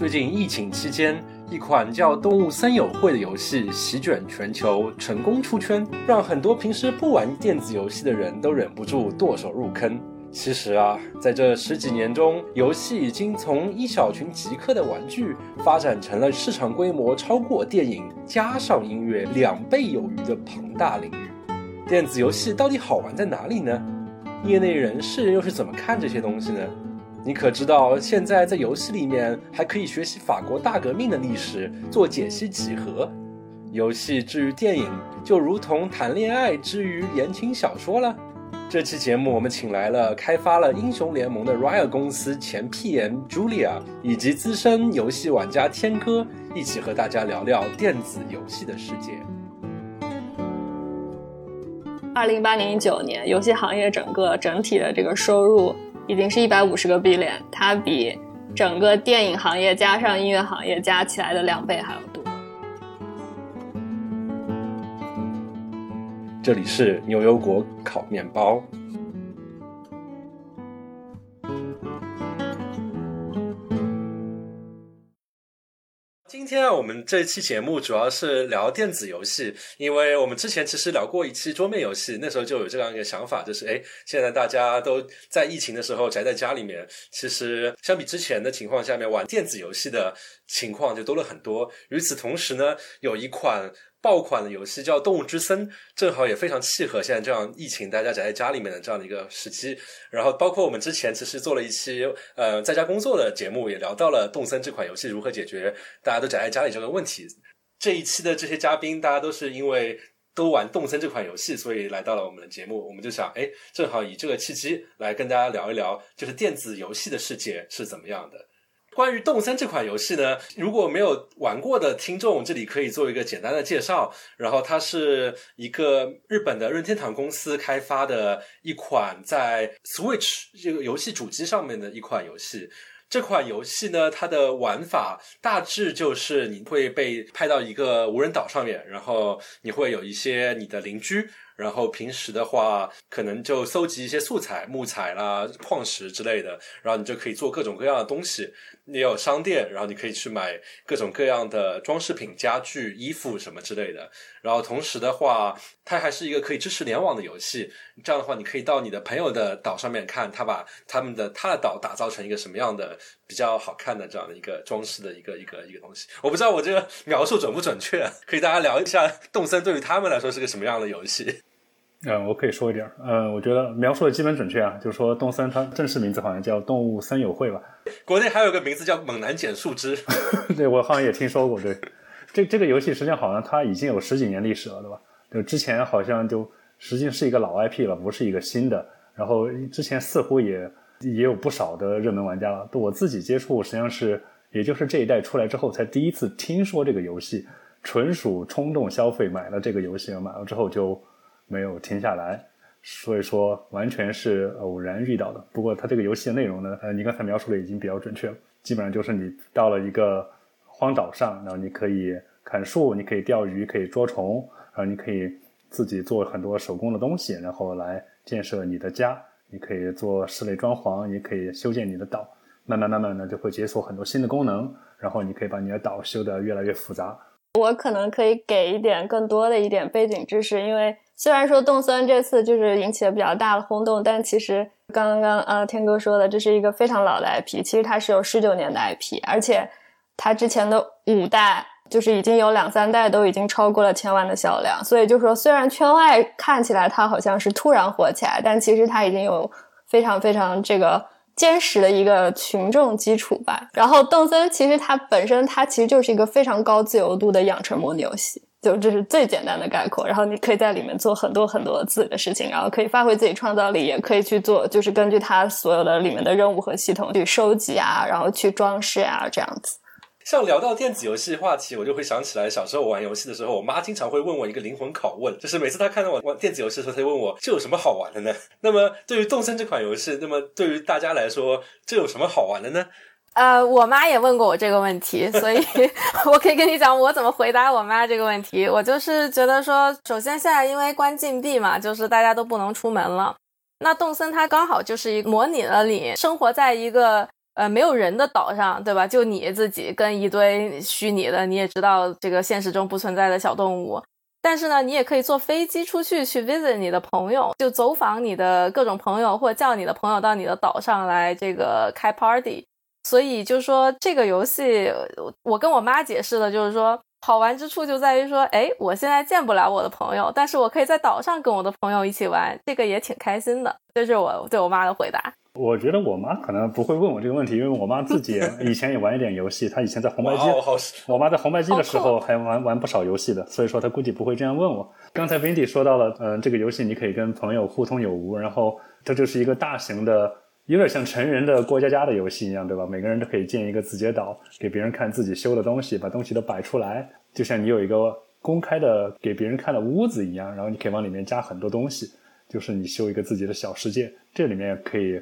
最近疫情期间，一款叫《动物森友会》的游戏席卷全球，成功出圈，让很多平时不玩电子游戏的人都忍不住剁手入坑。其实啊，在这十几年中，游戏已经从一小群极客的玩具，发展成了市场规模超过电影加上音乐两倍有余的庞大领域。电子游戏到底好玩在哪里呢？业内人士又是怎么看这些东西呢？你可知道，现在在游戏里面还可以学习法国大革命的历史，做解析几何。游戏至于电影，就如同谈恋爱之于言情小说了。这期节目我们请来了开发了英雄联盟的 Riot 公司前 PM Julia，以及资深游戏玩家天哥，一起和大家聊聊电子游戏的世界。二零一八年一九年，游戏行业整个整体的这个收入已经是一百五十个 B 链它比整个电影行业加上音乐行业加起来的两倍还要多。这里是牛油果烤面包。今天啊，我们这期节目主要是聊电子游戏，因为我们之前其实聊过一期桌面游戏，那时候就有这样一个想法，就是哎，现在大家都在疫情的时候宅在家里面，其实相比之前的情况下面，玩电子游戏的情况就多了很多。与此同时呢，有一款。爆款的游戏叫《动物之森》，正好也非常契合现在这样疫情大家宅在家里面的这样的一个时期。然后，包括我们之前其实做了一期呃在家工作的节目，也聊到了《动森》这款游戏如何解决大家都宅在家里这个问题。这一期的这些嘉宾，大家都是因为都玩《动森》这款游戏，所以来到了我们的节目。我们就想，哎，正好以这个契机来跟大家聊一聊，就是电子游戏的世界是怎么样的。关于《动森》这款游戏呢，如果没有玩过的听众，这里可以做一个简单的介绍。然后，它是一个日本的任天堂公司开发的一款在 Switch 这个游戏主机上面的一款游戏。这款游戏呢，它的玩法大致就是你会被派到一个无人岛上面，然后你会有一些你的邻居。然后平时的话，可能就搜集一些素材、木材啦、矿石之类的，然后你就可以做各种各样的东西。也有商店，然后你可以去买各种各样的装饰品、家具、衣服什么之类的。然后同时的话，它还是一个可以支持联网的游戏。这样的话，你可以到你的朋友的岛上面看，他把他们的他的岛打造成一个什么样的比较好看的这样的一个装饰的一个一个一个东西。我不知道我这个描述准不准确，可以大家聊一下动森对于他们来说是个什么样的游戏。嗯，我可以说一点嗯，我觉得描述的基本准确啊，就是说动森它正式名字好像叫动物森友会吧。国内还有个名字叫猛男捡树枝，对我好像也听说过。对，这这个游戏实际上好像它已经有十几年历史了，对吧？就之前好像就实际是一个老 IP 了，不是一个新的。然后之前似乎也也有不少的热门玩家了。我自己接触实际上是也就是这一代出来之后才第一次听说这个游戏，纯属冲动消费买了这个游戏，买了之后就。没有停下来，所以说完全是偶然遇到的。不过它这个游戏的内容呢，呃，你刚才描述的已经比较准确了。基本上就是你到了一个荒岛上，然后你可以砍树，你可以钓鱼，可以捉虫，然后你可以自己做很多手工的东西，然后来建设你的家。你可以做室内装潢，你可以修建你的岛。慢慢慢慢的就会解锁很多新的功能，然后你可以把你的岛修得越来越复杂。我可能可以给一点更多的一点背景知识，因为。虽然说动森这次就是引起了比较大的轰动，但其实刚刚呃天哥说的，这是一个非常老的 IP，其实它是有十九年的 IP，而且它之前的五代就是已经有两三代都已经超过了千万的销量，所以就说虽然圈外看起来它好像是突然火起来，但其实它已经有非常非常这个坚实的一个群众基础吧。然后动森其实它本身它其实就是一个非常高自由度的养成模拟游戏。就这是最简单的概括，然后你可以在里面做很多很多自己的事情，然后可以发挥自己创造力，也可以去做，就是根据它所有的里面的任务和系统去收集啊，然后去装饰啊，这样子。像聊到电子游戏话题，我就会想起来小时候玩游戏的时候，我妈经常会问我一个灵魂拷问，就是每次她看到我玩电子游戏的时候，她就问我这有什么好玩的呢？那么对于动森这款游戏，那么对于大家来说，这有什么好玩的呢？呃，我妈也问过我这个问题，所以 我可以跟你讲我怎么回答我妈这个问题。我就是觉得说，首先现在因为关禁闭嘛，就是大家都不能出门了。那动森它刚好就是一模拟了你生活在一个呃没有人的岛上，对吧？就你自己跟一堆虚拟的，你也知道这个现实中不存在的小动物。但是呢，你也可以坐飞机出去去 visit 你的朋友，就走访你的各种朋友，或者叫你的朋友到你的岛上来这个开 party。所以就是说，这个游戏我跟我妈解释的，就是说好玩之处就在于说，哎，我现在见不了我的朋友，但是我可以在岛上跟我的朋友一起玩，这个也挺开心的。这是我对我妈的回答。我觉得我妈可能不会问我这个问题，因为我妈自己 以前也玩一点游戏，她以前在红白机，我妈在红白机的时候还玩玩不少游戏的，所以说她估计不会这样问我。刚才 Vindy 说到了，嗯，这个游戏你可以跟朋友互通有无，然后这就是一个大型的，有点像成人的过家家的游戏一样，对吧？每个人都可以建一个字节岛，给别人看自己修的东西，把东西都摆出来，就像你有一个公开的给别人看的屋子一样，然后你可以往里面加很多东西，就是你修一个自己的小世界，这里面可以。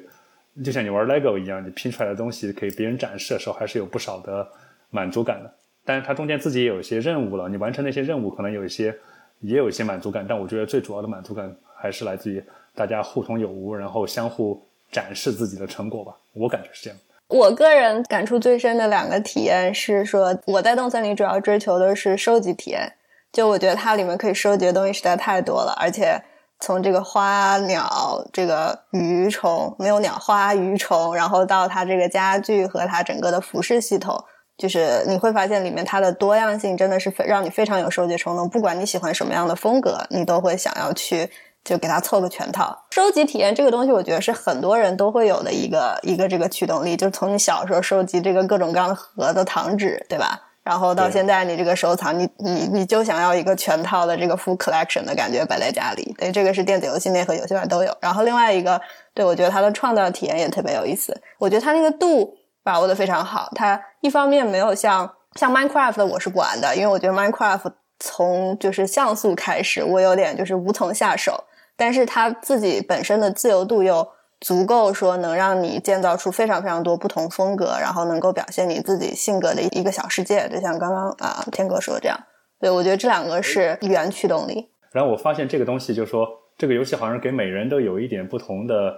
就像你玩 LEGO 一样，你拼出来的东西给别人展示的时候，还是有不少的满足感的。但是它中间自己也有一些任务了，你完成那些任务，可能有一些也有一些满足感。但我觉得最主要的满足感还是来自于大家互通有无，然后相互展示自己的成果吧。我感觉是这样。我个人感触最深的两个体验是说，我在动森里主要追求的是收集体验。就我觉得它里面可以收集的东西实在太多了，而且。从这个花鸟、这个鱼虫，没有鸟花鱼虫，然后到它这个家具和它整个的服饰系统，就是你会发现里面它的多样性真的是非让你非常有收集冲动。不管你喜欢什么样的风格，你都会想要去就给它凑个全套。收集体验这个东西，我觉得是很多人都会有的一个一个这个驱动力，就是从你小时候收集这个各种各样的盒子、糖纸，对吧？然后到现在，你这个收藏，你你你就想要一个全套的这个 full collection 的感觉摆在家里。对，这个是电子游戏内和游戏外都有。然后另外一个，对我觉得它的创造体验也特别有意思。我觉得它那个度把握的非常好。它一方面没有像像 Minecraft 我是不玩的，因为我觉得 Minecraft 从就是像素开始，我有点就是无从下手。但是它自己本身的自由度又。足够说能让你建造出非常非常多不同风格，然后能够表现你自己性格的一个小世界，就像刚刚啊天哥说的这样。对我觉得这两个是原驱动力。然后我发现这个东西，就是说这个游戏好像给每人都有一点不同的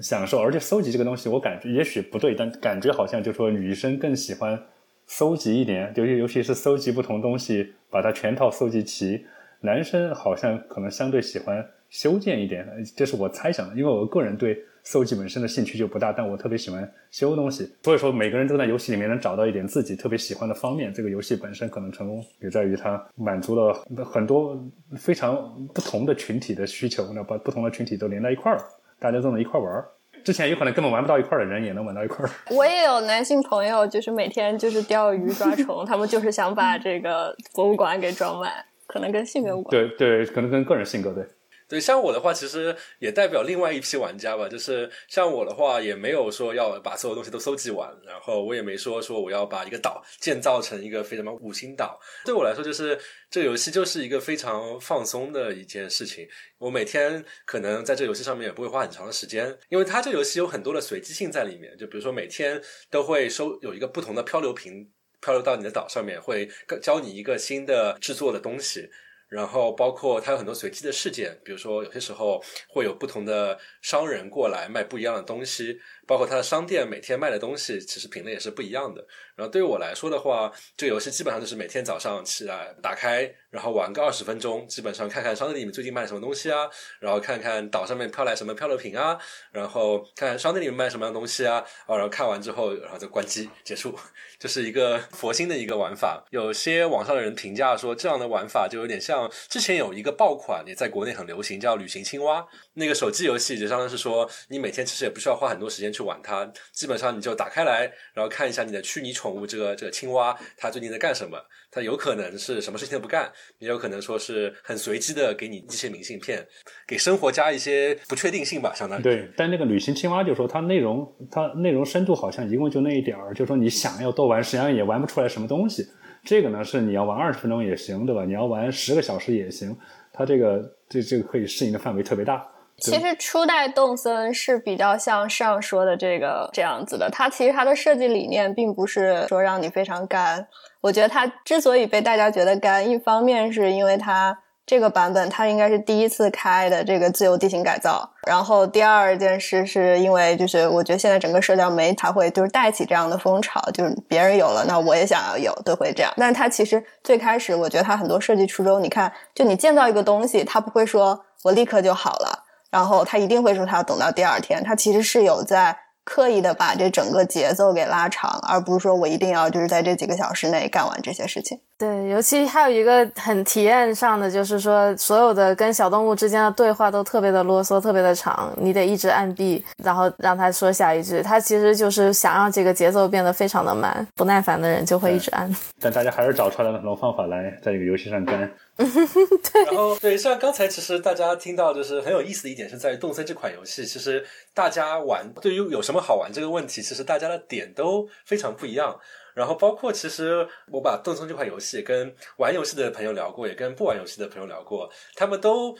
享受，而且搜集这个东西，我感觉也许不对，但感觉好像就说女生更喜欢搜集一点，尤其尤其是搜集不同东西，把它全套搜集齐。男生好像可能相对喜欢修建一点，这是我猜想的，因为我个人对。搜集本身的兴趣就不大，但我特别喜欢修东西，所以说每个人都在游戏里面能找到一点自己特别喜欢的方面。这个游戏本身可能成功也在于它满足了很多非常不同的群体的需求，那把不同的群体都连在一块儿，大家都能一块玩儿。之前有可能根本玩不到一块儿的人也能玩到一块儿。我也有男性朋友，就是每天就是钓鱼抓 虫，他们就是想把这个博物馆给装满，可能跟性格无关。对对，可能跟个人性格对。对，像我的话，其实也代表另外一批玩家吧。就是像我的话，也没有说要把所有东西都收集完，然后我也没说说我要把一个岛建造成一个非什么五星岛。对我来说，就是这个游戏就是一个非常放松的一件事情。我每天可能在这游戏上面也不会花很长的时间，因为它这游戏有很多的随机性在里面。就比如说每天都会收有一个不同的漂流瓶漂流到你的岛上面，会教你一个新的制作的东西。然后包括它有很多随机的事件，比如说有些时候会有不同的商人过来卖不一样的东西。包括它的商店每天卖的东西，其实品类也是不一样的。然后对于我来说的话，这个游戏基本上就是每天早上起来打开，然后玩个二十分钟，基本上看看商店里面最近卖什么东西啊，然后看看岛上面飘来什么漂流瓶啊，然后看商店里面卖什么样东西啊，啊然后看完之后，然后就关机结束，就是一个佛心的一个玩法。有些网上的人评价说，这样的玩法就有点像之前有一个爆款也在国内很流行，叫旅行青蛙那个手机游戏，就相当是说你每天其实也不需要花很多时间去。玩它，基本上你就打开来，然后看一下你的虚拟宠物这个这个青蛙，它最近在干什么？它有可能是什么事情都不干，也有可能说是很随机的给你一些明信片，给生活加一些不确定性吧，相当于。对，但那个旅行青蛙就说它内容，它内容深度好像一共就那一点儿，就说你想要多玩，实际上也玩不出来什么东西。这个呢是你要玩二十分钟也行，对吧？你要玩十个小时也行，它这个这这个可以适应的范围特别大。其实初代动森是比较像上说的这个这样子的，它其实它的设计理念并不是说让你非常干。我觉得它之所以被大家觉得干，一方面是因为它这个版本它应该是第一次开的这个自由地形改造。然后第二件事是因为就是我觉得现在整个社交媒体它会就是带起这样的风潮，就是别人有了，那我也想要有，都会这样。但是它其实最开始我觉得它很多设计初衷，你看，就你建造一个东西，它不会说我立刻就好了，然后他一定会说他要等到第二天，他其实是有在。刻意的把这整个节奏给拉长，而不是说我一定要就是在这几个小时内干完这些事情。对，尤其还有一个很体验上的，就是说所有的跟小动物之间的对话都特别的啰嗦，特别的长，你得一直按 B，然后让他说下一句。他其实就是想让这个节奏变得非常的慢，不耐烦的人就会一直按。但大家还是找出来了很多方法来在这个游戏上干。对，然后对，像刚才其实大家听到就是很有意思的一点是在于动森这款游戏，其实大家玩对于有什么好玩这个问题，其实大家的点都非常不一样。然后包括其实我把动森这款游戏跟玩游戏的朋友聊过，也跟不玩游戏的朋友聊过，他们都。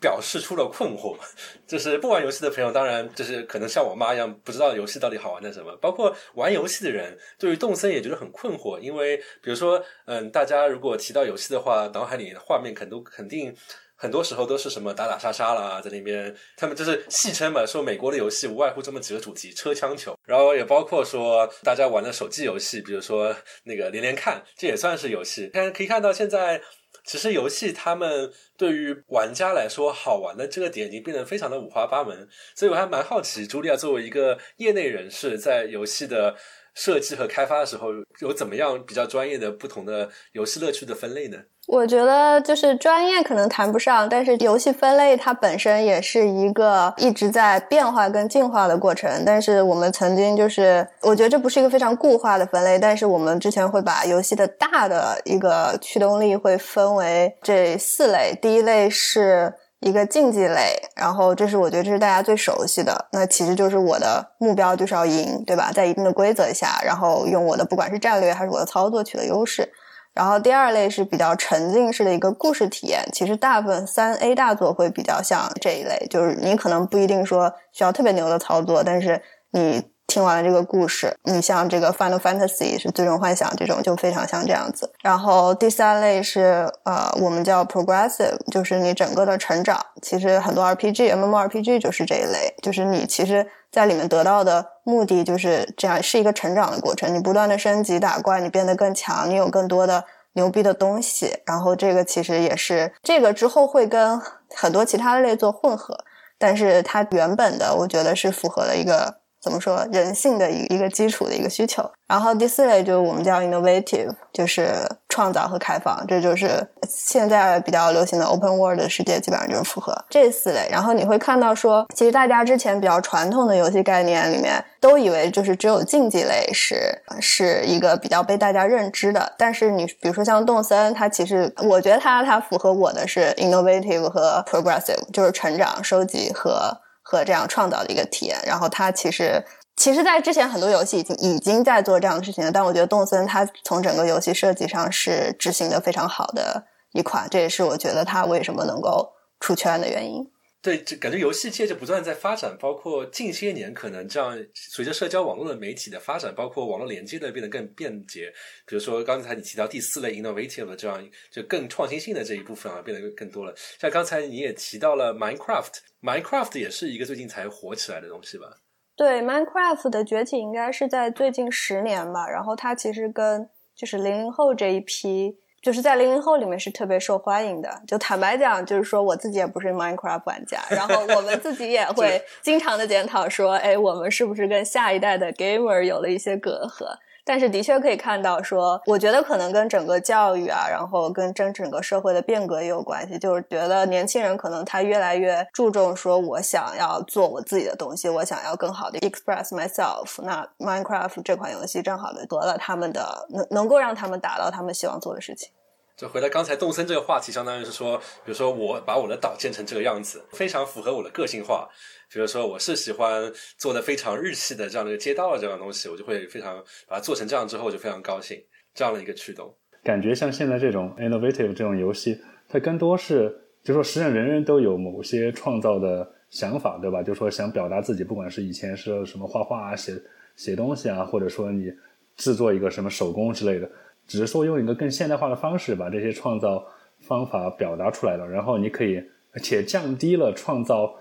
表示出了困惑，就是不玩游戏的朋友，当然就是可能像我妈一样，不知道游戏到底好玩在什么。包括玩游戏的人，对于动森也觉得很困惑，因为比如说，嗯，大家如果提到游戏的话，脑海里的画面肯都肯定很多时候都是什么打打杀杀啦，在那边他们就是戏称嘛，说美国的游戏无外乎这么几个主题：车、枪、球。然后也包括说大家玩的手机游戏，比如说那个连连看，这也算是游戏。看可以看到现在。其实游戏他们对于玩家来说好玩的这个点已经变得非常的五花八门，所以我还蛮好奇，茱莉亚作为一个业内人士，在游戏的设计和开发的时候，有怎么样比较专业的不同的游戏乐趣的分类呢？我觉得就是专业可能谈不上，但是游戏分类它本身也是一个一直在变化跟进化的过程。但是我们曾经就是，我觉得这不是一个非常固化的分类，但是我们之前会把游戏的大的一个驱动力会分为这四类。第一类是一个竞技类，然后这是我觉得这是大家最熟悉的，那其实就是我的目标就是要赢，对吧？在一定的规则下，然后用我的不管是战略还是我的操作取得优势。然后第二类是比较沉浸式的一个故事体验，其实大部分三 A 大作会比较像这一类，就是你可能不一定说需要特别牛的操作，但是你听完了这个故事，你像这个 Final Fantasy 是最终幻想这种就非常像这样子。然后第三类是呃我们叫 progressive，就是你整个的成长，其实很多 RPG、MMRPG 就是这一类，就是你其实。在里面得到的目的就是这样，是一个成长的过程。你不断的升级打怪，你变得更强，你有更多的牛逼的东西。然后这个其实也是这个之后会跟很多其他的类做混合，但是它原本的我觉得是符合了一个。怎么说人性的一一个基础的一个需求，然后第四类就是我们叫 innovative，就是创造和开放，这就是现在比较流行的 open world 世界，基本上就是符合这四类。然后你会看到说，其实大家之前比较传统的游戏概念里面，都以为就是只有竞技类是是一个比较被大家认知的。但是你比如说像动森，它其实我觉得它它符合我的是 innovative 和 progressive，就是成长、收集和。和这样创造的一个体验，然后它其实其实，在之前很多游戏已经已经在做这样的事情了，但我觉得动森它从整个游戏设计上是执行的非常好的一款，这也是我觉得它为什么能够出圈的原因。对，就感觉游戏界就不断在发展，包括近些年可能这样随着社交网络的媒体的发展，包括网络连接的变得更便捷。比如说刚才你提到第四类 innovative 这样就更创新性的这一部分啊，变得更多了。像刚才你也提到了 Minecraft，Minecraft 也是一个最近才火起来的东西吧？对，Minecraft 的崛起应该是在最近十年吧。然后它其实跟就是零零后这一批。就是在零零后里面是特别受欢迎的。就坦白讲，就是说我自己也不是 Minecraft 玩家，然后我们自己也 会经常的检讨说，哎，我们是不是跟下一代的 gamer 有了一些隔阂？但是的确可以看到，说我觉得可能跟整个教育啊，然后跟整整个社会的变革也有关系。就是觉得年轻人可能他越来越注重说，我想要做我自己的东西，我想要更好的 express myself。那 Minecraft 这款游戏正好的得了他们的能能够让他们达到他们希望做的事情。就回到刚才动森这个话题，相当于是说，比如说我把我的岛建成这个样子，非常符合我的个性化。比如说，我是喜欢做的非常日系的这样的一个街道的这样的东西，我就会非常把它做成这样之后，我就非常高兴这样的一个驱动。感觉像现在这种 innovative 这种游戏，它更多是就说实际上人人都有某些创造的想法，对吧？就说想表达自己，不管是以前是什么画画啊、写写东西啊，或者说你制作一个什么手工之类的，只是说用一个更现代化的方式把这些创造方法表达出来了，然后你可以且降低了创造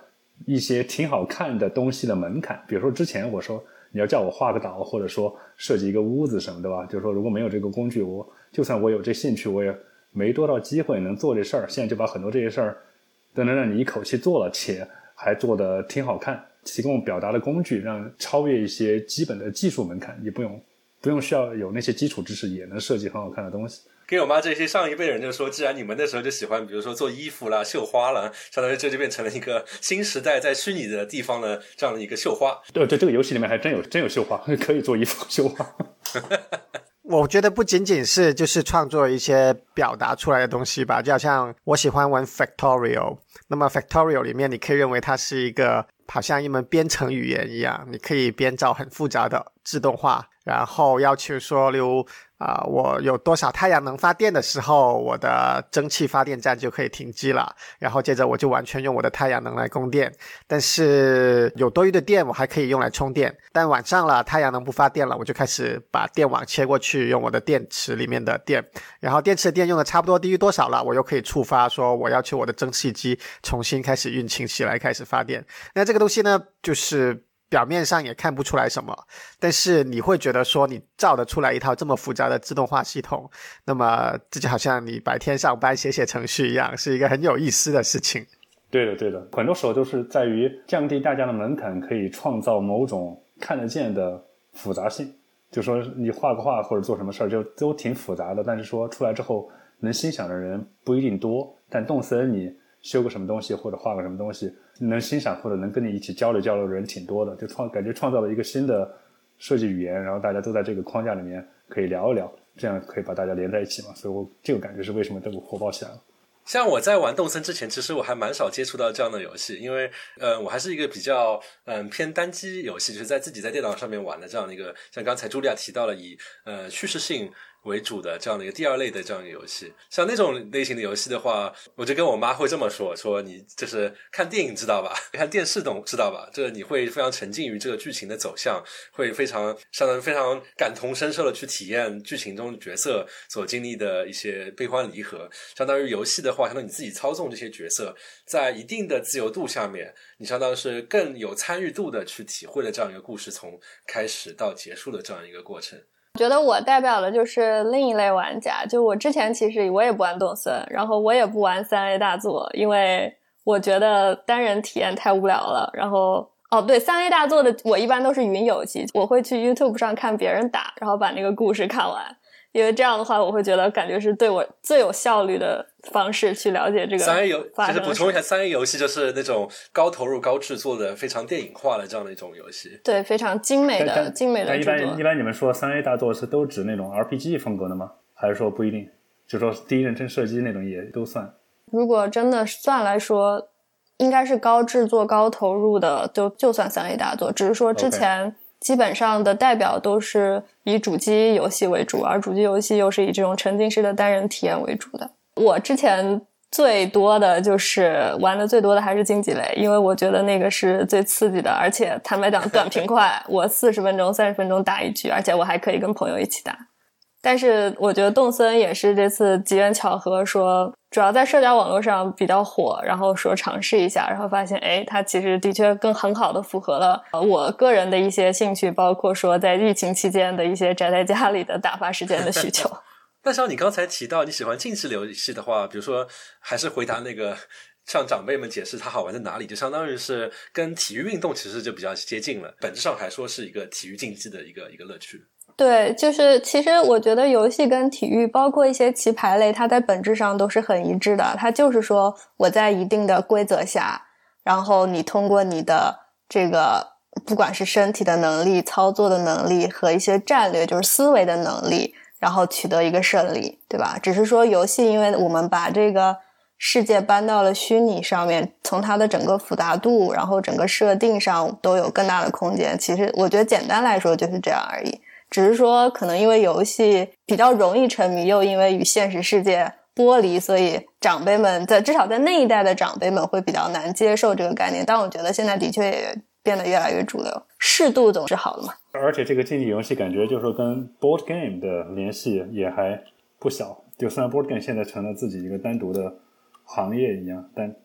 一些挺好看的东西的门槛。比如说之前我说你要叫我画个岛，或者说设计一个屋子什么的吧，就是说如果没有这个工具，我就算我有这兴趣，我也没多少机会能做这事儿。现在就把很多这些事儿都能让你一口气做了，且还做的挺好看，提供表达的工具，让超越一些基本的技术门槛，你不用。不用需要有那些基础知识，也能设计很好看的东西。给我妈这些上一辈人就说，既然你们那时候就喜欢，比如说做衣服啦、绣花啦，相当于这就变成了一个新时代在虚拟的地方的这样的一个绣花。对，对这个游戏里面还真有真有绣花，可以做衣服绣花。我觉得不仅仅是就是创作一些表达出来的东西吧，就好像我喜欢玩 Factorial，那么 Factorial 里面你可以认为它是一个好像一门编程语言一样，你可以编造很复杂的自动化。然后要求说，例如啊，我有多少太阳能发电的时候，我的蒸汽发电站就可以停机了。然后接着我就完全用我的太阳能来供电。但是有多余的电，我还可以用来充电。但晚上了，太阳能不发电了，我就开始把电网切过去，用我的电池里面的电。然后电池的电用的差不多低于多少了，我又可以触发说，我要求我的蒸汽机重新开始运行起来，开始发电。那这个东西呢，就是。表面上也看不出来什么，但是你会觉得说你造得出来一套这么复杂的自动化系统，那么这就好像你白天上班写写程序一样，是一个很有意思的事情。对的，对的，很多时候都是在于降低大家的门槛，可以创造某种看得见的复杂性。就说你画个画或者做什么事儿，就都挺复杂的，但是说出来之后能心想的人不一定多。但动森你修个什么东西或者画个什么东西。能欣赏或者能跟你一起交流交流的人挺多的，就创感觉创造了一个新的设计语言，然后大家都在这个框架里面可以聊一聊，这样可以把大家连在一起嘛。所以我这个感觉是为什么这么火爆起来了。像我在玩动森之前，其实我还蛮少接触到这样的游戏，因为呃，我还是一个比较嗯偏单机游戏，就是在自己在电脑上面玩的这样的一个。像刚才茱莉亚提到了以呃叙事性。为主的这样的一个第二类的这样一个游戏，像那种类型的游戏的话，我就跟我妈会这么说：说你就是看电影知道吧，看电视懂知道吧，这个你会非常沉浸于这个剧情的走向，会非常相当于非常感同身受的去体验剧情中角色所经历的一些悲欢离合。相当于游戏的话，相当于你自己操纵这些角色，在一定的自由度下面，你相当于是更有参与度的去体会了这样一个故事从开始到结束的这样一个过程。觉得我代表的就是另一类玩家，就我之前其实我也不玩动森，然后我也不玩三 A 大作，因为我觉得单人体验太无聊了。然后哦，对，三 A 大作的我一般都是云游戏，我会去 YouTube 上看别人打，然后把那个故事看完。因为这样的话，我会觉得感觉是对我最有效率的方式去了解这个。三 A 游就是补充一下，三 A 游戏就是那种高投入、高制作的、非常电影化的这样的一种游戏。对，非常精美的、精美的一般一般你们说三 A 大作是都指那种 RPG 风格的吗？还是说不一定？就说第一人称射击那种也都算？如果真的算来说，应该是高制作、高投入的，就就算三 A 大作。只是说之前。基本上的代表都是以主机游戏为主，而主机游戏又是以这种沉浸式的单人体验为主的。我之前最多的就是玩的最多的还是竞技类，因为我觉得那个是最刺激的，而且坦白讲短平快，我四十分钟、三十分钟打一局，而且我还可以跟朋友一起打。但是我觉得动森也是这次机缘巧合，说主要在社交网络上比较火，然后说尝试一下，然后发现，哎，它其实的确更很好的符合了我个人的一些兴趣，包括说在疫情期间的一些宅在家里的打发时间的需求。那像你刚才提到你喜欢竞技游戏的话，比如说还是回答那个向长辈们解释它好玩在哪里，就相当于是跟体育运动其实就比较接近了，本质上还说是一个体育竞技的一个一个乐趣。对，就是其实我觉得游戏跟体育，包括一些棋牌类，它在本质上都是很一致的。它就是说，我在一定的规则下，然后你通过你的这个，不管是身体的能力、操作的能力和一些战略，就是思维的能力，然后取得一个胜利，对吧？只是说游戏，因为我们把这个世界搬到了虚拟上面，从它的整个复杂度，然后整个设定上都有更大的空间。其实我觉得简单来说就是这样而已。只是说，可能因为游戏比较容易沉迷，又因为与现实世界剥离，所以长辈们在至少在那一代的长辈们会比较难接受这个概念。但我觉得现在的确也变得越来越主流，适度总是好的嘛。而且这个竞技游戏感觉就是说跟 board game 的联系也还不小，就虽然 board game 现在成了自己一个单独的行业一样，但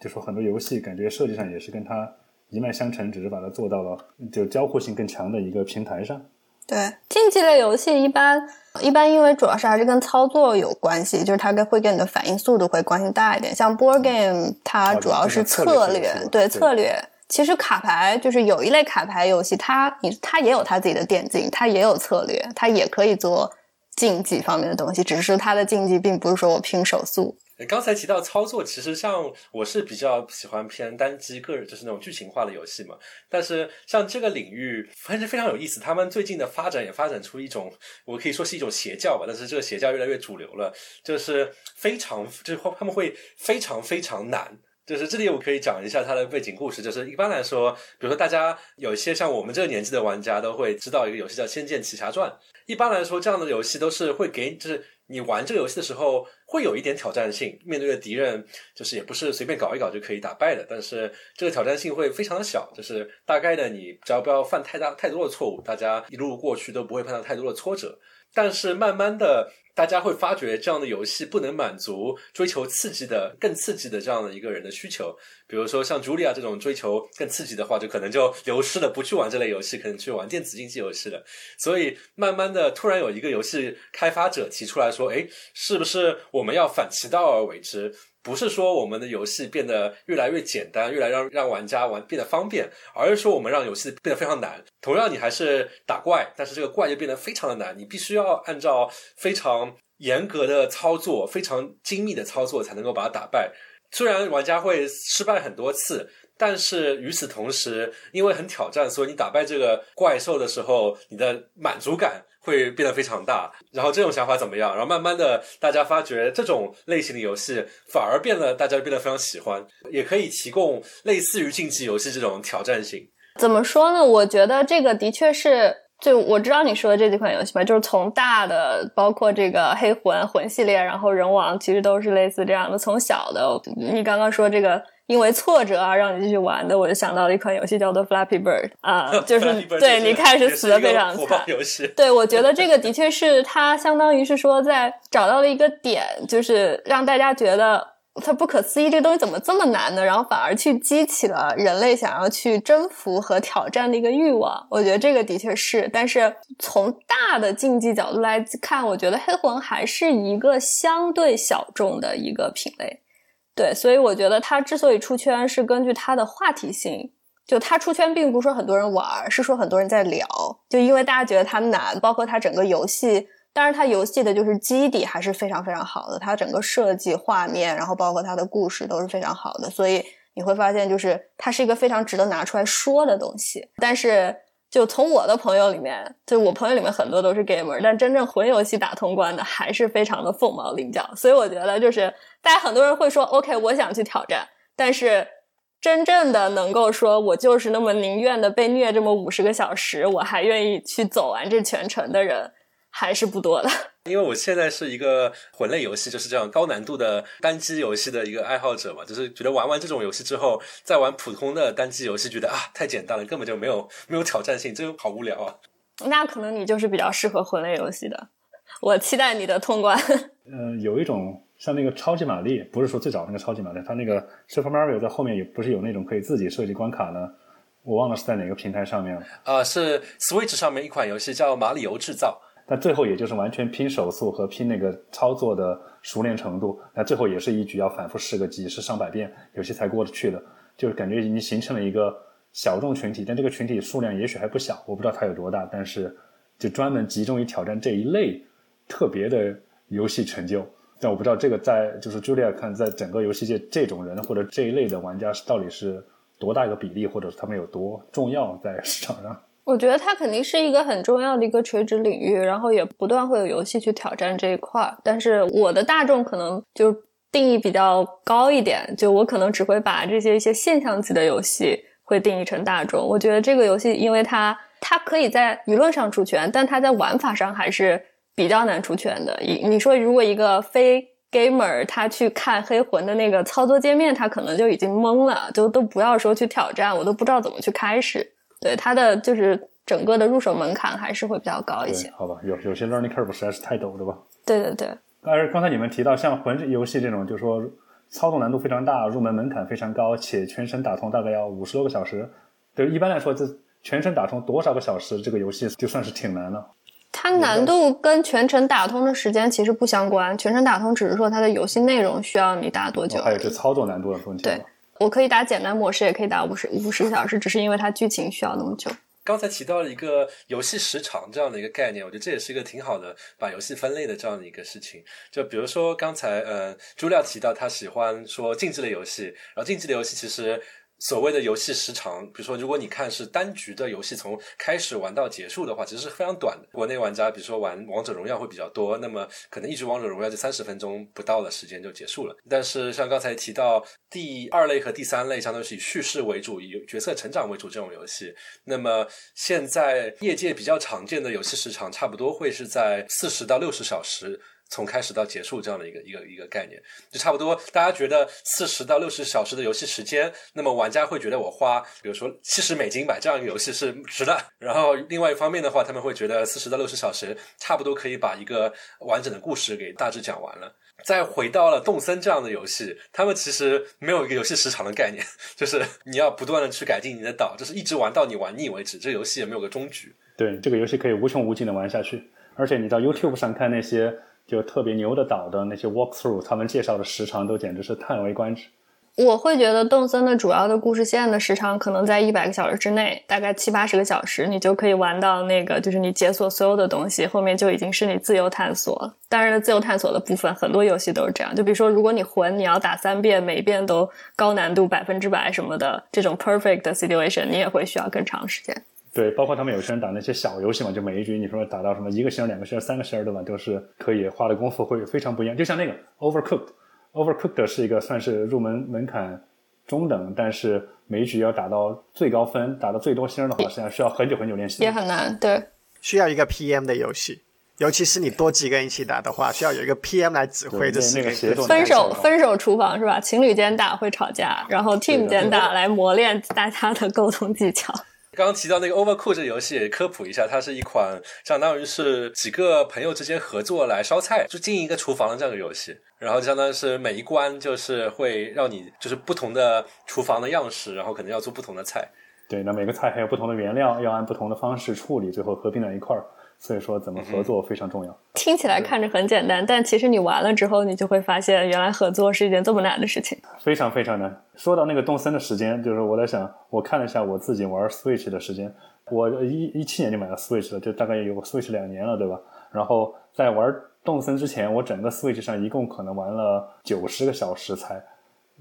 就说很多游戏感觉设计上也是跟它一脉相承，只是把它做到了就交互性更强的一个平台上。对，竞技类游戏一般一般，因为主要是还是跟操作有关系，就是它跟会跟你的反应速度会关系大一点。像 board game，它主要是策略，对策略。其实卡牌就是有一类卡牌游戏，它你它也有它自己的电竞，它也有策略，它也可以做竞技方面的东西，只是它的竞技并不是说我拼手速。刚才提到操作，其实像我是比较喜欢偏单机个人，就是那种剧情化的游戏嘛。但是像这个领域，反正非常有意思。他们最近的发展也发展出一种，我可以说是一种邪教吧。但是这个邪教越来越主流了，就是非常，就是他们会非常非常难。就是这里我可以讲一下它的背景故事。就是一般来说，比如说大家有一些像我们这个年纪的玩家都会知道一个游戏叫《仙剑奇侠传》。一般来说，这样的游戏都是会给，就是你玩这个游戏的时候会有一点挑战性，面对的敌人就是也不是随便搞一搞就可以打败的。但是这个挑战性会非常的小，就是大概的你只要不要犯太大太多的错误，大家一路过去都不会碰到太多的挫折。但是慢慢的。大家会发觉这样的游戏不能满足追求刺激的、更刺激的这样的一个人的需求。比如说像茱莉亚这种追求更刺激的话，就可能就流失了，不去玩这类游戏，可能去玩电子竞技游戏了。所以慢慢的，突然有一个游戏开发者提出来说：“诶，是不是我们要反其道而为之？”不是说我们的游戏变得越来越简单，越来让让玩家玩变得方便，而是说我们让游戏变得非常难。同样，你还是打怪，但是这个怪就变得非常的难，你必须要按照非常严格的操作、非常精密的操作才能够把它打败。虽然玩家会失败很多次。但是与此同时，因为很挑战，所以你打败这个怪兽的时候，你的满足感会变得非常大。然后这种想法怎么样？然后慢慢的，大家发觉这种类型的游戏反而变得大家变得非常喜欢，也可以提供类似于竞技游戏这种挑战性。怎么说呢？我觉得这个的确是，就我知道你说的这几款游戏吧，就是从大的，包括这个黑魂魂系列，然后人王，其实都是类似这样的。从小的，你刚刚说这个。因为挫折啊，让你继续玩的，我就想到了一款游戏叫做 Flappy Bird 啊，就是对你开始死的非常惨。游戏，对我觉得这个的 确是它相当于是说在找到了一个点，就是让大家觉得它不可思议，这个东西怎么这么难呢？然后反而去激起了人类想要去征服和挑战的一个欲望。我觉得这个的确是，但是从大的竞技角度来看，我觉得黑魂还是一个相对小众的一个品类。对，所以我觉得它之所以出圈，是根据它的话题性。就它出圈，并不是说很多人玩，是说很多人在聊。就因为大家觉得它难，包括它整个游戏，当然它游戏的就是基底还是非常非常好的，它整个设计、画面，然后包括它的故事都是非常好的。所以你会发现，就是它是一个非常值得拿出来说的东西。但是。就从我的朋友里面，就我朋友里面很多都是 gamer，但真正魂游戏打通关的还是非常的凤毛麟角。所以我觉得，就是大家很多人会说，OK，我想去挑战，但是真正的能够说我就是那么宁愿的被虐这么五十个小时，我还愿意去走完这全程的人。还是不多的，因为我现在是一个魂类游戏，就是这样高难度的单机游戏的一个爱好者嘛，就是觉得玩完这种游戏之后，再玩普通的单机游戏，觉得啊太简单了，根本就没有没有挑战性，这好无聊啊。那可能你就是比较适合魂类游戏的，我期待你的通关。嗯，有一种像那个超级玛丽，不是说最早那个超级玛丽，它那个 Super Mario 在后面也不是有那种可以自己设计关卡呢？我忘了是在哪个平台上面了。啊，是 Switch 上面一款游戏叫《马里游制造》。但最后也就是完全拼手速和拼那个操作的熟练程度，那最后也是一局要反复试个几十上百遍，有些才过得去的，就是感觉已经形成了一个小众群体，但这个群体数量也许还不小，我不知道它有多大，但是就专门集中于挑战这一类特别的游戏成就，但我不知道这个在就是 Julia 看在整个游戏界这种人或者这一类的玩家是到底是多大一个比例，或者是他们有多重要在市场上。我觉得它肯定是一个很重要的一个垂直领域，然后也不断会有游戏去挑战这一块。但是我的大众可能就定义比较高一点，就我可能只会把这些一些现象级的游戏会定义成大众。我觉得这个游戏，因为它它可以在舆论上出圈，但它在玩法上还是比较难出圈的。你你说如果一个非 gamer 他去看黑魂的那个操作界面，他可能就已经懵了，就都不要说去挑战，我都不知道怎么去开始。对它的就是整个的入手门槛还是会比较高一些。好吧，有有些 learning curve 实在是太陡了吧？对对对。而刚才你们提到像魂游戏这种，就是说操作难度非常大，入门门槛非常高，且全程打通大概要五十多个小时。对，一般来说，这全程打通多少个小时，这个游戏就算是挺难了。它难度跟全程打通的时间其实不相关，全程打通只是说它的游戏内容需要你打多久。还有这操作难度的问题。对，我可以打简单模式，也可以打五十五十个小时，只是因为它剧情需要那么久。刚才提到了一个游戏时长这样的一个概念，我觉得这也是一个挺好的把游戏分类的这样的一个事情。就比如说刚才呃朱亮提到他喜欢说竞技类游戏，然后竞技类游戏其实。所谓的游戏时长，比如说，如果你看是单局的游戏，从开始玩到结束的话，其实是非常短的。国内玩家，比如说玩王者荣耀会比较多，那么可能一局王者荣耀就三十分钟不到的时间就结束了。但是像刚才提到第二类和第三类，相当于是以叙事为主、以角色成长为主这种游戏，那么现在业界比较常见的游戏时长，差不多会是在四十到六十小时。从开始到结束这样的一个一个一个概念，就差不多。大家觉得四十到六十小时的游戏时间，那么玩家会觉得我花，比如说七十美金买这样一个游戏是值的。然后另外一方面的话，他们会觉得四十到六十小时差不多可以把一个完整的故事给大致讲完了。再回到了动森这样的游戏，他们其实没有一个游戏时长的概念，就是你要不断的去改进你的岛，就是一直玩到你玩腻为止。这游戏也没有个终局。对，这个游戏可以无穷无尽的玩下去。而且你到 YouTube 上看那些。就特别牛的岛的那些 walkthrough，他们介绍的时长都简直是叹为观止。我会觉得动森的主要的故事线的时长可能在一百个小时之内，大概七八十个小时，你就可以玩到那个，就是你解锁所有的东西，后面就已经是你自由探索。当然，自由探索的部分很多游戏都是这样。就比如说，如果你魂你要打三遍，每一遍都高难度百分之百什么的这种 perfect 的 situation，你也会需要更长时间。对，包括他们有些人打那些小游戏嘛，就每一局你说打到什么一个星、两个星、三个星，对吧？都是可以花的功夫会非常不一样。就像那个 Overcooked，Overcooked 是一个算是入门门槛中等，但是每一局要打到最高分、打到最多星的话，实际上需要很久很久练习。也很难，对。需要一个 PM 的游戏，尤其是你多几个人一起打的话，需要有一个 PM 来指挥这那个协作。分手分手厨房是吧？情侣间打会吵架，然后 team 间打来磨练大家的沟通技巧。刚刚提到那个 Overcooked 这游戏，科普一下，它是一款相当于是几个朋友之间合作来烧菜，就经营一个厨房的这样的游戏。然后相当于是每一关就是会让你就是不同的厨房的样式，然后可能要做不同的菜。对，那每个菜还有不同的原料，要按不同的方式处理，最后合并在一块儿。所以说，怎么合作非常重要。听起来看着很简单，但其实你玩了之后，你就会发现，原来合作是一件这么难的事情。非常非常难。说到那个动森的时间，就是我在想，我看了一下我自己玩 Switch 的时间，我一一七年就买了 Switch 了，就大概有 Switch 两年了，对吧？然后在玩动森之前，我整个 Switch 上一共可能玩了九十个小时才。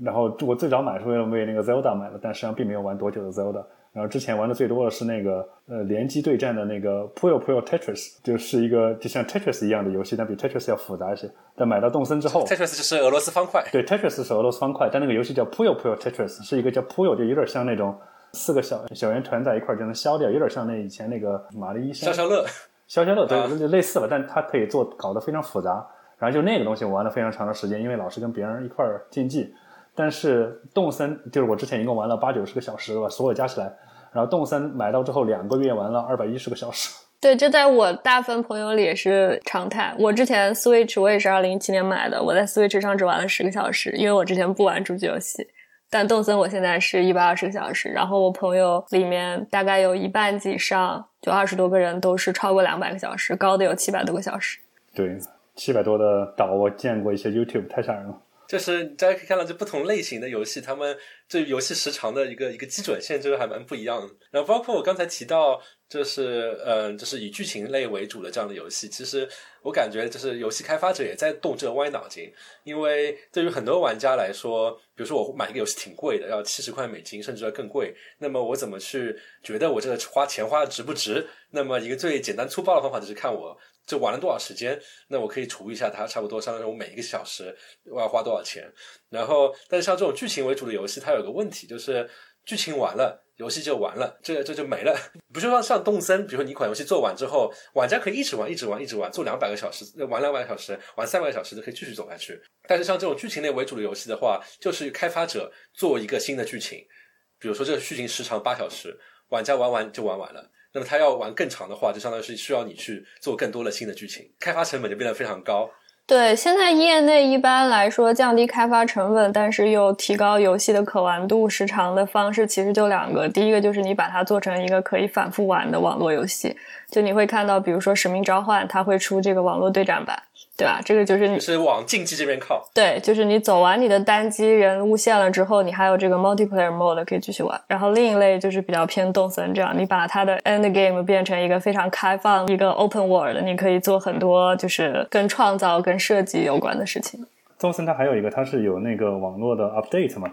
然后我最早买是为了为那个 Zelda 买的，但实际上并没有玩多久的 Zelda。然后之前玩的最多的是那个呃联机对战的那个 Puyo Puyo Tetris，就是一个就像 Tetris 一样的游戏，但比 Tetris 要复杂一些。但买到动森之后，Tetris 就是俄罗斯方块。对，Tetris 是俄罗斯方块，但那个游戏叫 Puyo Puyo Tetris，是一个叫 Puyo，就有点像那种四个小小圆团在一块就能消掉，有点像那以前那个玛丽医生消消乐，消消乐对，类似吧，但它可以做搞得非常复杂。然后就那个东西我玩了非常长的时间，因为老是跟别人一块竞技。但是动森就是我之前一共玩了八九十个小时吧，所有加起来。然后动森买到之后两个月玩了二百一十个小时，对，这在我大部分朋友里也是常态。我之前 Switch 我也是二零一七年买的，我在 Switch 上只玩了十个小时，因为我之前不玩主机游戏。但动森我现在是一百二十个小时，然后我朋友里面大概有一半以上，就二十多个人都是超过两百个小时，高的有七百多个小时。对，七百多的岛我见过一些 YouTube，太吓人了。就是大家可以看到，这不同类型的游戏，他们这游戏时长的一个一个基准线，就是还蛮不一样的。然后包括我刚才提到，就是嗯，就是以剧情类为主的这样的游戏，其实我感觉就是游戏开发者也在动这个歪脑筋。因为对于很多玩家来说，比如说我买一个游戏挺贵的，要七十块美金，甚至要更贵，那么我怎么去觉得我这个花钱花的值不值？那么一个最简单粗暴的方法就是看我。就玩了多少时间？那我可以除一下，它差不多相当于我每一个小时我要花多少钱。然后，但是像这种剧情为主的游戏，它有个问题，就是剧情完了，游戏就完了，这这就没了。不就像像动森，比如说你一款游戏做完之后，玩家可以一直玩，一直玩，一直玩，做两百个小时，玩两百个小时，玩三百个小时都可以继续走下去。但是像这种剧情类为主的游戏的话，就是开发者做一个新的剧情，比如说这个剧情时长八小时，玩家玩完就玩完了。那么它要玩更长的话，就相当于是需要你去做更多的新的剧情，开发成本就变得非常高。对，现在业内一般来说降低开发成本，但是又提高游戏的可玩度、时长的方式，其实就两个。第一个就是你把它做成一个可以反复玩的网络游戏，就你会看到，比如说《使命召唤》，它会出这个网络对战版。对吧？这个就是你是往竞技这边靠。对，就是你走完你的单机人物线了之后，你还有这个 multiplayer mode 可以继续玩。然后另一类就是比较偏动森这样，你把它的 end game 变成一个非常开放、一个 open world，你可以做很多就是跟创造、跟设计有关的事情。动森它还有一个，它是有那个网络的 update 嘛。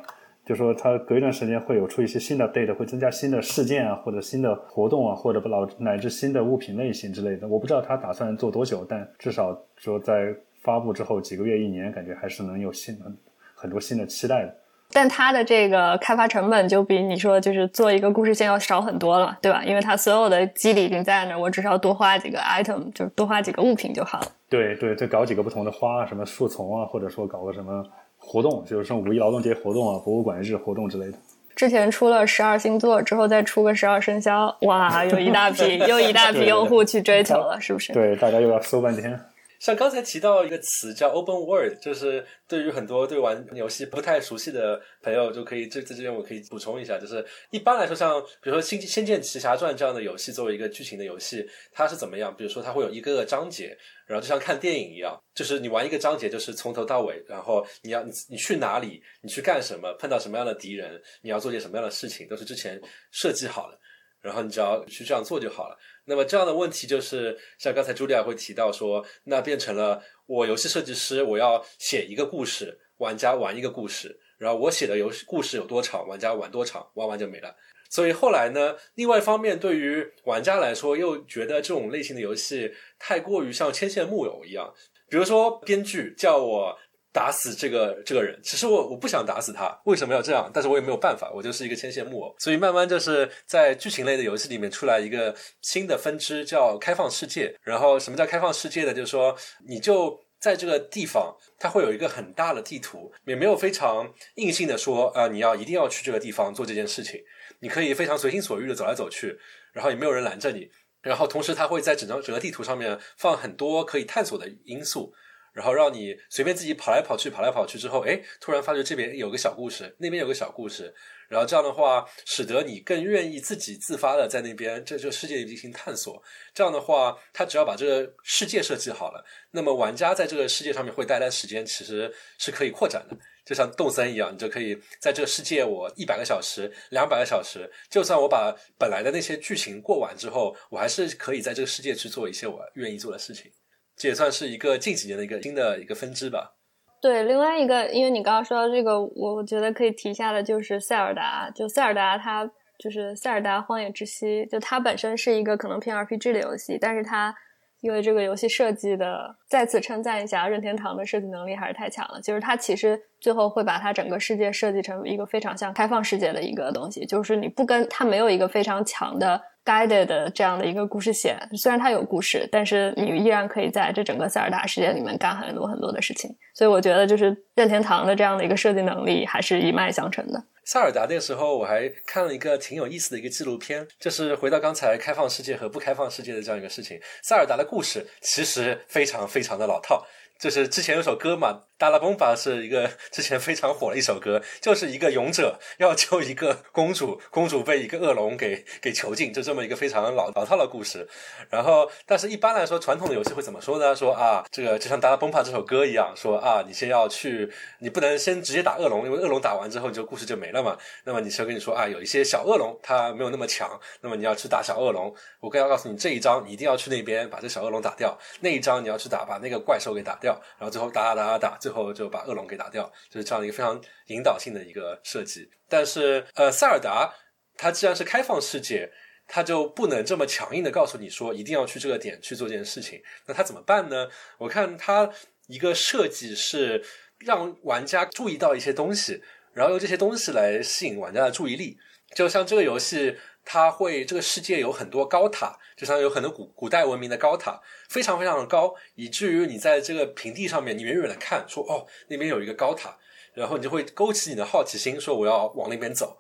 就说它隔一段时间会有出一些新的 update，会增加新的事件啊，或者新的活动啊，或者老乃至新的物品类型之类的。我不知道它打算做多久，但至少说在发布之后几个月、一年，感觉还是能有新很很多新的期待的。但它的这个开发成本就比你说就是做一个故事线要少很多了，对吧？因为它所有的机理已经在那儿，我只需要多花几个 item，就是多花几个物品就好了。对对，再搞几个不同的花，什么树丛啊，或者说搞个什么。活动就是像五一劳动节活动啊、博物馆日活动之类的。之前出了十二星座，之后再出个十二生肖，哇，有一大批又一大批 用户去追求了，是不是？对，大家又要搜半天。像刚才提到一个词叫 “open world”，就是对于很多对玩游戏不太熟悉的朋友，就可以这在这边我可以补充一下，就是一般来说，像比如说《仙仙剑奇侠传》这样的游戏，作为一个剧情的游戏，它是怎么样？比如说它会有一个个章节，然后就像看电影一样，就是你玩一个章节，就是从头到尾，然后你要你你去哪里，你去干什么，碰到什么样的敌人，你要做些什么样的事情，都是之前设计好了，然后你只要去这样做就好了。那么这样的问题就是，像刚才茱莉亚会提到说，那变成了我游戏设计师，我要写一个故事，玩家玩一个故事，然后我写的游戏故事有多长，玩家玩多长，玩完就没了。所以后来呢，另外一方面，对于玩家来说，又觉得这种类型的游戏太过于像牵线木偶一样，比如说编剧叫我。打死这个这个人，其实我我不想打死他，为什么要这样？但是我也没有办法，我就是一个牵线木偶。所以慢慢就是在剧情类的游戏里面出来一个新的分支，叫开放世界。然后什么叫开放世界呢？就是说你就在这个地方，它会有一个很大的地图，也没有非常硬性的说啊，你要一定要去这个地方做这件事情，你可以非常随心所欲的走来走去，然后也没有人拦着你。然后同时，它会在整张整个地图上面放很多可以探索的因素。然后让你随便自己跑来跑去，跑来跑去之后，哎，突然发觉这边有个小故事，那边有个小故事，然后这样的话，使得你更愿意自己自发的在那边这这个世界里进行探索。这样的话，他只要把这个世界设计好了，那么玩家在这个世界上面会待的时间其实是可以扩展的，就像动森一样，你就可以在这个世界我一百个小时、两百个小时，就算我把本来的那些剧情过完之后，我还是可以在这个世界去做一些我愿意做的事情。这也算是一个近几年的一个新的一个分支吧。对，另外一个，因为你刚刚说到这个，我觉得可以提一下的，就是塞尔达。就塞尔达，它就是塞尔达荒野之息，就它本身是一个可能偏 RPG 的游戏，但是它因为这个游戏设计的，再次称赞一下任天堂的设计能力还是太强了。就是它其实最后会把它整个世界设计成一个非常像开放世界的一个东西，就是你不跟它没有一个非常强的。Guided 的这样的一个故事线，虽然它有故事，但是你依然可以在这整个塞尔达世界里面干很多很多的事情。所以我觉得，就是任天堂的这样的一个设计能力还是一脉相承的。塞尔达那个时候，我还看了一个挺有意思的一个纪录片，就是回到刚才开放世界和不开放世界的这样一个事情。塞尔达的故事其实非常非常的老套，就是之前有首歌嘛。达拉崩巴是一个 之前非常火的一首歌，就是一个勇者要救一个公主，公主被一个恶龙给给囚禁，就这么一个非常老老套的故事。然后，但是一般来说，传统的游戏会怎么说呢？说啊，这个就像达拉崩巴这首歌一样，说啊，你先要去，你不能先直接打恶龙，因为恶龙打完之后，你这个故事就没了嘛。那么，你先跟你说啊，有一些小恶龙，它没有那么强，那么你要去打小恶龙。我更要告诉你，这一章你一定要去那边把这小恶龙打掉，那一章你要去打把那个怪兽给打掉，然后最后打打打打打。最后就把恶龙给打掉，就是这样一个非常引导性的一个设计。但是，呃，塞尔达它既然是开放世界，它就不能这么强硬的告诉你说一定要去这个点去做这件事情。那它怎么办呢？我看它一个设计是让玩家注意到一些东西，然后用这些东西来吸引玩家的注意力。就像这个游戏。它会这个世界有很多高塔，就像有很多古古代文明的高塔，非常非常的高，以至于你在这个平地上面，你远远的看，说哦那边有一个高塔，然后你就会勾起你的好奇心，说我要往那边走。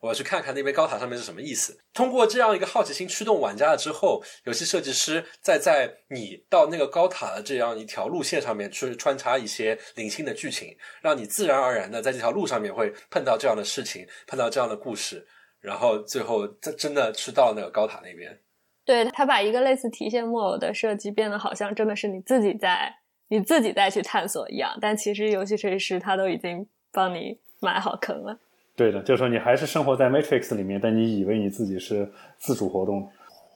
我要去看看那边高塔上面是什么意思。通过这样一个好奇心驱动玩家了之后，游戏设计师再在你到那个高塔的这样一条路线上面去穿插一些零星的剧情，让你自然而然的在这条路上面会碰到这样的事情，碰到这样的故事，然后最后真真的去到那个高塔那边。对他把一个类似提线木偶的设计变得好像真的是你自己在你自己在去探索一样，但其实游戏设计师他都已经帮你埋好坑了。对的，就是说你还是生活在 Matrix 里面，但你以为你自己是自主活动。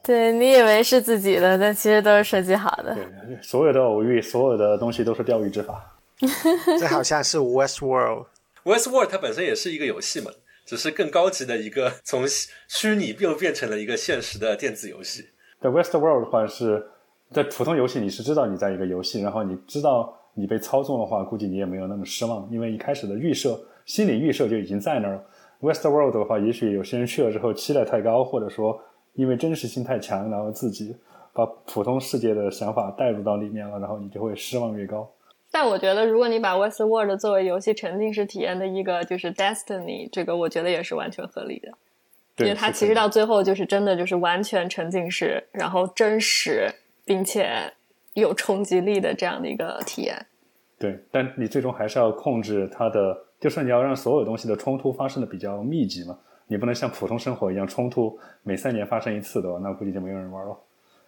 对你以为是自己的，但其实都是设计好的。对，所有的偶遇，所有的东西都是钓鱼执法。这好像是 Westworld。Westworld 它本身也是一个游戏嘛，只是更高级的一个 从虚拟又变成了一个现实的电子游戏。在 Westworld 的话是在普通游戏，你是知道你在一个游戏，然后你知道你被操纵的话，估计你也没有那么失望，因为一开始的预设、心理预设就已经在那儿了。Westworld 的话，也许有些人去了之后期待太高，或者说因为真实性太强，然后自己把普通世界的想法带入到里面了，然后你就会失望越高。但我觉得，如果你把 Westworld 作为游戏沉浸式体验的一个就是 Destiny，这个我觉得也是完全合理的。因，为它其实到最后就是真的就是完全沉浸式，然后真实并且有冲击力的这样的一个体验。对，但你最终还是要控制它的，就是你要让所有东西的冲突发生的比较密集嘛，你不能像普通生活一样冲突每三年发生一次的话，那估计就没有人玩了。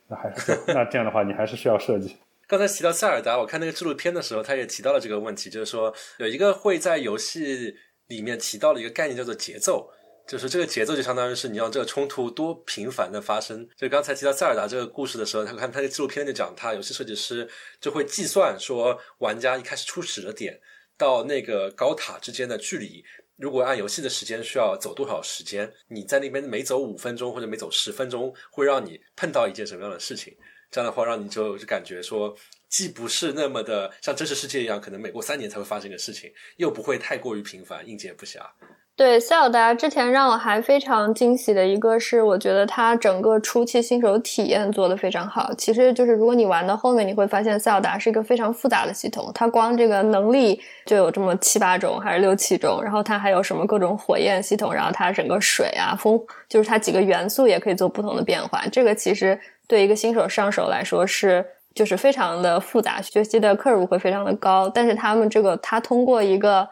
那还是那这样的话，你还是需要设计。刚才提到塞尔达，我看那个纪录片的时候，他也提到了这个问题，就是说有一个会在游戏里面提到的一个概念叫做节奏。就是这个节奏，就相当于是你让这个冲突多频繁的发生。就刚才提到塞尔达这个故事的时候，他看他的纪录片就讲，他游戏设计师就会计算说，玩家一开始初始的点到那个高塔之间的距离，如果按游戏的时间需要走多少时间，你在那边每走五分钟或者每走十分钟，会让你碰到一件什么样的事情？这样的话，让你就就感觉说，既不是那么的像真实世界一样，可能每过三年才会发生的事情，又不会太过于频繁，应接不暇。对塞尔达之前让我还非常惊喜的一个是，我觉得它整个初期新手体验做得非常好。其实就是如果你玩到后面，你会发现塞尔达是一个非常复杂的系统，它光这个能力就有这么七八种还是六七种，然后它还有什么各种火焰系统，然后它整个水啊风，就是它几个元素也可以做不同的变化。这个其实对一个新手上手来说是就是非常的复杂，学习的 curve 会非常的高。但是他们这个他通过一个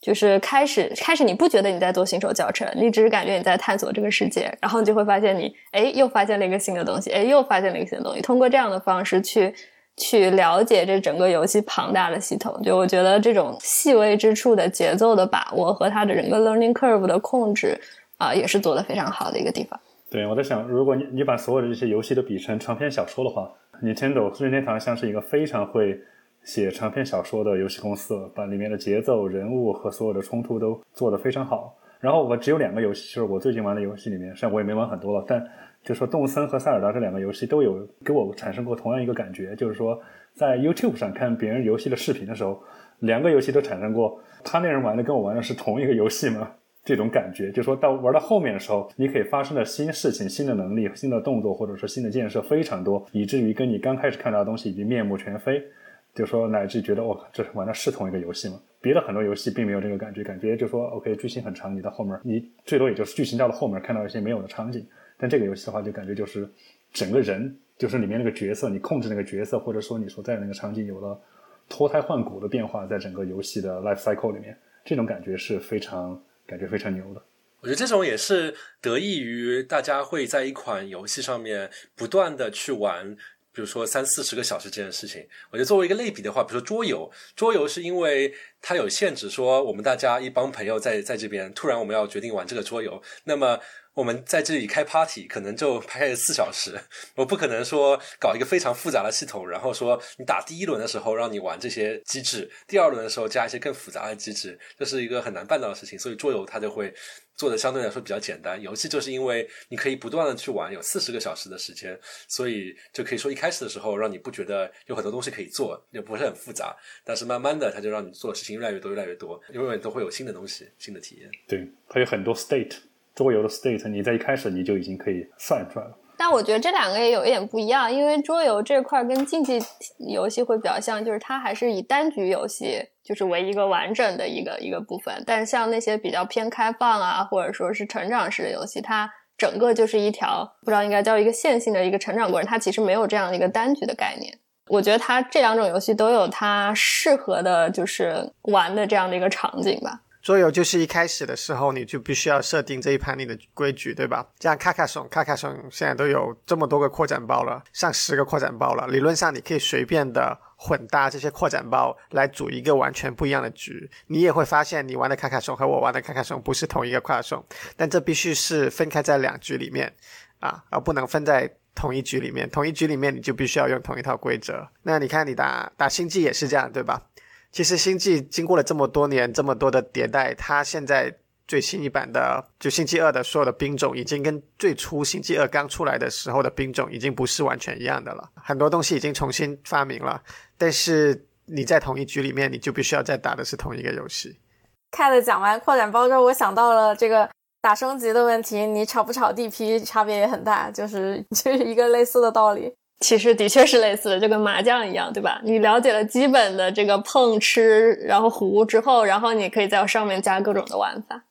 就是开始，开始你不觉得你在做新手教程，你只是感觉你在探索这个世界，然后你就会发现你，哎，又发现了一个新的东西，哎，又发现了一个新的东西。通过这样的方式去去了解这整个游戏庞大的系统，就我觉得这种细微之处的节奏的把握和它的整个 learning curve 的控制啊、也是做的非常好的一个地方。对，我在想，如果你你把所有的这些游戏都比成长篇小说的话，Nintendo 任天堂像是一个非常会写长篇小说的游戏公司，把里面的节奏、人物和所有的冲突都做得非常好。然后我只有两个游戏，就是我最近玩的游戏里面，虽然我也没玩很多了，但就说动森和塞尔达这两个游戏都有给我产生过同样一个感觉，就是说在 YouTube 上看别人游戏的视频的时候，两个游戏都产生过他那人玩的跟我玩的是同一个游戏吗？这种感觉，就说到玩到后面的时候，你可以发生的新事情、新的能力、新的动作，或者说新的建设非常多，以至于跟你刚开始看到的东西已经面目全非。就说乃至觉得，我这玩的是同一个游戏吗？别的很多游戏并没有这个感觉，感觉就说 OK，剧情很长，你到后面你最多也就是剧情到了后面看到一些没有的场景，但这个游戏的话就感觉就是整个人就是里面那个角色，你控制那个角色，或者说你所在的那个场景有了脱胎换骨的变化，在整个游戏的 life cycle 里面，这种感觉是非常感觉非常牛的。我觉得这种也是得益于大家会在一款游戏上面不断的去玩，比如说三四十个小时这件事情。我觉得作为一个类比的话，比如说桌游，桌游是因为它有限制，说我们大家一帮朋友在在这边，突然我们要决定玩这个桌游，那么。我们在这里开 party 可能就开四小时，我不可能说搞一个非常复杂的系统，然后说你打第一轮的时候让你玩这些机制，第二轮的时候加一些更复杂的机制，这是一个很难办到的事情。所以桌游它就会做的相对来说比较简单。游戏就是因为你可以不断的去玩，有四十个小时的时间，所以就可以说一开始的时候让你不觉得有很多东西可以做，也不是很复杂。但是慢慢的，它就让你做的事情越来越多，越来越多，永远都会有新的东西、新的体验。对，它有很多 state。桌游的 state，你在一开始你就已经可以算出来了。但我觉得这两个也有一点不一样，因为桌游这块跟竞技游戏会比较像，就是它还是以单局游戏就是为一个完整的一个一个部分。但像那些比较偏开放啊，或者说是成长式的游戏，它整个就是一条不知道应该叫一个线性的一个成长过程，它其实没有这样的一个单局的概念。我觉得它这两种游戏都有它适合的，就是玩的这样的一个场景吧。桌游就是一开始的时候你就必须要设定这一盘里的规矩，对吧？像卡卡颂，卡卡颂现在都有这么多个扩展包了，上十个扩展包了。理论上你可以随便的混搭这些扩展包来组一个完全不一样的局。你也会发现你玩的卡卡颂和我玩的卡卡颂不是同一个卡卡颂，但这必须是分开在两局里面啊，而不能分在同一局里面。同一局里面你就必须要用同一套规则。那你看你打打星际也是这样，对吧？其实星际经过了这么多年、这么多的迭代，它现在最新一版的就星际二的所有的兵种，已经跟最初星际二刚出来的时候的兵种已经不是完全一样的了。很多东西已经重新发明了，但是你在同一局里面，你就必须要再打的是同一个游戏。Cat 讲完扩展包之后，我想到了这个打升级的问题，你炒不炒 DP 差别也很大，就是 就是一个类似的道理。其实的确是类似的，就跟麻将一样，对吧？你了解了基本的这个碰、吃，然后胡之后，然后你可以在上面加各种的玩法。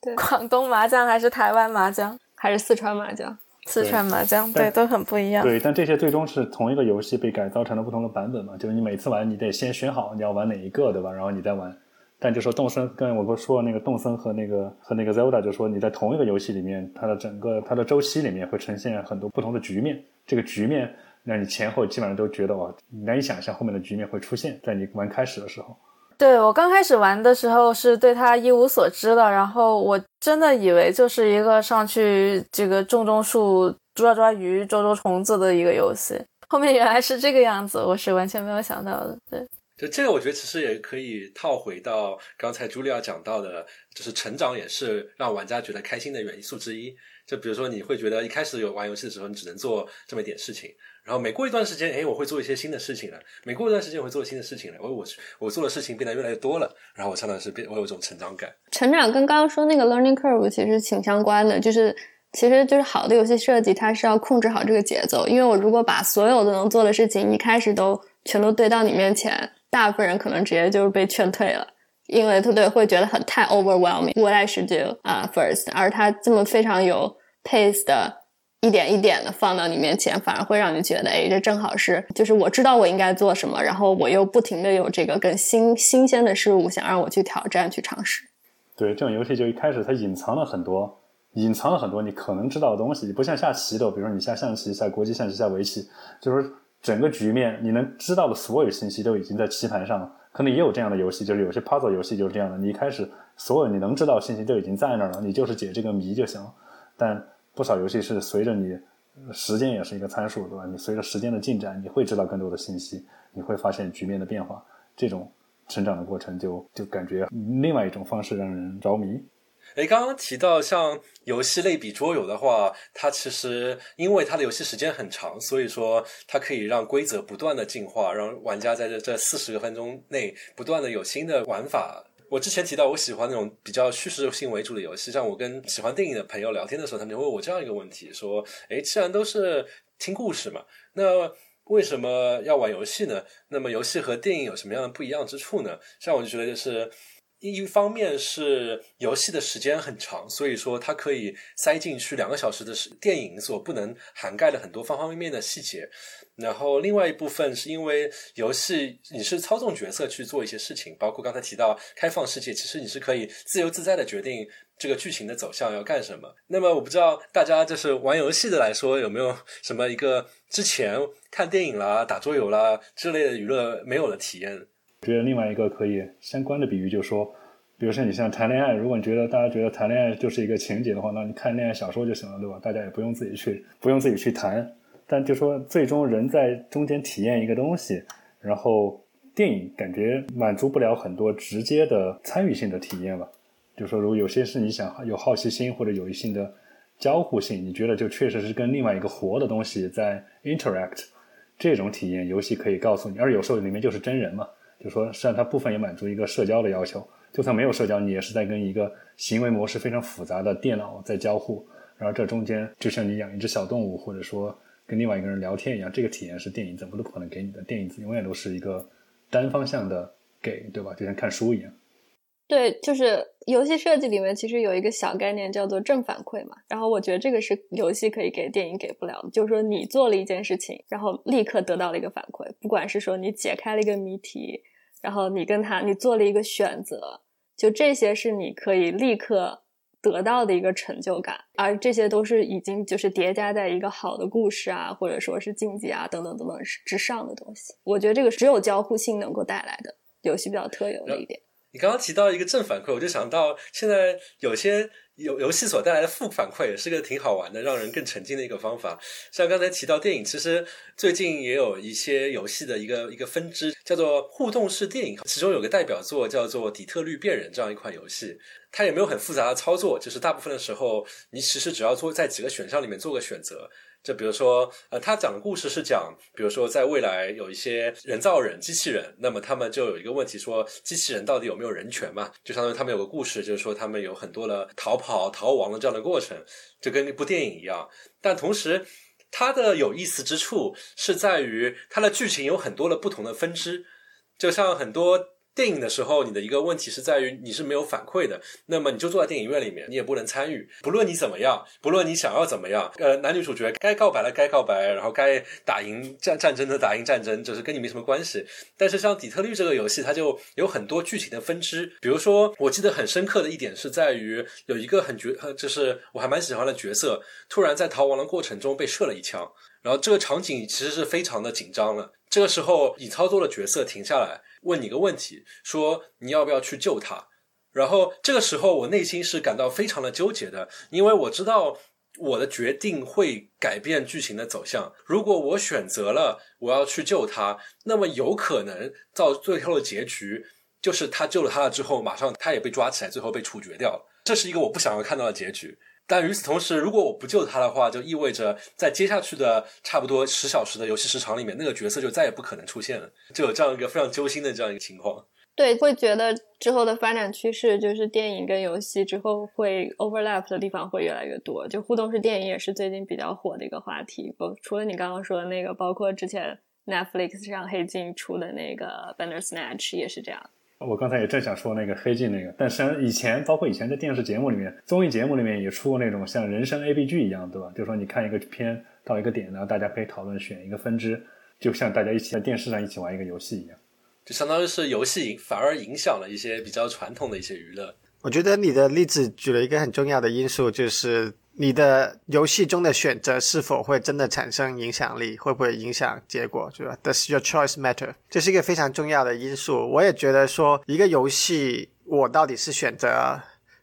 对，广东麻将还是台湾麻将，还是四川麻将？四川麻将，对，都很不一样。对，但这些最终是同一个游戏被改造成了不同的版本嘛？就是你每次玩，你得先选好你要玩哪一个，对吧？然后你再玩。但就说动森，跟我不是说那个动森和那个和那个 Zelda，就说你在同一个游戏里面，它的整个它的周期里面会呈现很多不同的局面，这个局面。那你前后基本上都觉得哇，难以想象后面的局面会出现在你玩开始的时候。对我刚开始玩的时候是对他一无所知的，然后我真的以为就是一个上去这个种种树、抓抓鱼、捉捉虫子的一个游戏。后面原来是这个样子，我是完全没有想到的。对，就这个我觉得其实也可以套回到刚才朱莉亚讲到的，就是成长也是让玩家觉得开心的元素之一。就比如说你会觉得一开始有玩游戏的时候，你只能做这么一点事情。然后每过一段时间，哎，我会做一些新的事情了。每过一段时间，我会做新的事情了。我我我做的事情变得越来越多了。然后我相当是变，我有一种成长感。成长跟刚刚说那个 learning curve 其实挺相关的，就是其实就是好的游戏设计，它是要控制好这个节奏。因为我如果把所有的能做的事情一开始都全都堆到你面前，大部分人可能直接就是被劝退了，因为他对会觉得很太 overwhelming。What I should do 啊，first，而他这么非常有 pace 的。一点一点的放到你面前，反而会让你觉得，哎，这正好是，就是我知道我应该做什么，然后我又不停的有这个更新新鲜的事物想让我去挑战、去尝试。对，这种游戏就一开始它隐藏了很多，隐藏了很多你可能知道的东西，你不像下棋的，比如说你下象棋、下国际象棋、下围棋，就是整个局面你能知道的所有信息都已经在棋盘上了。可能也有这样的游戏，就是有些 puzzle 游戏就是这样的，你一开始所有你能知道的信息都已经在那儿了，你就是解这个谜就行了，但。不少游戏是随着你时间也是一个参数，对吧？你随着时间的进展，你会知道更多的信息，你会发现局面的变化。这种成长的过程，就就感觉另外一种方式让人着迷。哎，刚刚提到像游戏类比桌游的话，它其实因为它的游戏时间很长，所以说它可以让规则不断的进化，让玩家在这这四十个分钟内不断的有新的玩法。我之前提到我喜欢那种比较叙事性为主的游戏，像我跟喜欢电影的朋友聊天的时候，他们就问我这样一个问题：说，哎，既然都是听故事嘛，那为什么要玩游戏呢？那么游戏和电影有什么样的不一样之处呢？像我就觉得就是。一方面是游戏的时间很长，所以说它可以塞进去两个小时的时电影所不能涵盖的很多方方面面的细节。然后另外一部分是因为游戏你是操纵角色去做一些事情，包括刚才提到开放世界，其实你是可以自由自在的决定这个剧情的走向要干什么。那么我不知道大家就是玩游戏的来说有没有什么一个之前看电影啦、打桌游啦之类的娱乐没有的体验。觉得另外一个可以相关的比喻就是说，比如说你像谈恋爱，如果你觉得大家觉得谈恋爱就是一个情节的话，那你看恋爱小说就行了，对吧？大家也不用自己去不用自己去谈。但就说最终人在中间体验一个东西，然后电影感觉满足不了很多直接的参与性的体验吧。就说如果有些是你想有好奇心或者有一性的交互性，你觉得就确实是跟另外一个活的东西在 interact，这种体验游戏可以告诉你，而有时候里面就是真人嘛。就说，实际上它部分也满足一个社交的要求。就算没有社交，你也是在跟一个行为模式非常复杂的电脑在交互。然后这中间就像你养一只小动物，或者说跟另外一个人聊天一样，这个体验是电影怎么都不可能给你的。电影永远都是一个单方向的给，对吧？就像看书一样。对，就是游戏设计里面其实有一个小概念叫做正反馈嘛。然后我觉得这个是游戏可以给电影给不了的，就是说你做了一件事情，然后立刻得到了一个反馈，不管是说你解开了一个谜题，然后你跟他你做了一个选择，就这些是你可以立刻得到的一个成就感，而这些都是已经就是叠加在一个好的故事啊，或者说是竞技啊等等等等之上的东西。我觉得这个只有交互性能够带来的游戏比较特有的一点。你刚刚提到一个正反馈，我就想到现在有些游游戏所带来的负反馈，也是个挺好玩的，让人更沉浸的一个方法。像刚才提到电影，其实最近也有一些游戏的一个一个分支，叫做互动式电影，其中有个代表作叫做《底特律变人》这样一款游戏，它也没有很复杂的操作，就是大部分的时候，你其实只要做在几个选项里面做个选择。就比如说，呃，他讲的故事是讲，比如说在未来有一些人造人、机器人，那么他们就有一个问题，说机器人到底有没有人权嘛？就相当于他们有个故事，就是说他们有很多的逃跑、逃亡的这样的过程，就跟一部电影一样。但同时，它的有意思之处是在于它的剧情有很多的不同的分支，就像很多。电影的时候，你的一个问题是在于你是没有反馈的，那么你就坐在电影院里面，你也不能参与。不论你怎么样，不论你想要怎么样，呃，男女主角该告白了该告白，然后该打赢战战争的打赢战争，就是跟你没什么关系。但是像底特律这个游戏，它就有很多剧情的分支。比如说，我记得很深刻的一点是在于有一个很角，就是我还蛮喜欢的角色，突然在逃亡的过程中被射了一枪，然后这个场景其实是非常的紧张了。这个时候，你操作的角色停下来。问你个问题，说你要不要去救他？然后这个时候，我内心是感到非常的纠结的，因为我知道我的决定会改变剧情的走向。如果我选择了我要去救他，那么有可能到最后的结局就是他救了他了之后，马上他也被抓起来，最后被处决掉了。这是一个我不想要看到的结局。但与此同时，如果我不救他的话，就意味着在接下去的差不多十小时的游戏时长里面，那个角色就再也不可能出现了，就有这样一个非常揪心的这样一个情况。对，会觉得之后的发展趋势就是电影跟游戏之后会 overlap 的地方会越来越多。就互动式电影也是最近比较火的一个话题。不，除了你刚刚说的那个，包括之前 Netflix 上黑镜出的那个 Bandersnatch 也是这样。我刚才也正想说那个黑镜那个，但是以前包括以前在电视节目里面、综艺节目里面也出过那种像人生 A B 剧一样，对吧？就是说你看一个片到一个点，然后大家可以讨论选一个分支，就像大家一起在电视上一起玩一个游戏一样，就相当于是游戏反而影响了一些比较传统的一些娱乐。我觉得你的例子举了一个很重要的因素，就是。你的游戏中的选择是否会真的产生影响力？会不会影响结果？是吧？Does your choice matter？这是一个非常重要的因素。我也觉得说，一个游戏我到底是选择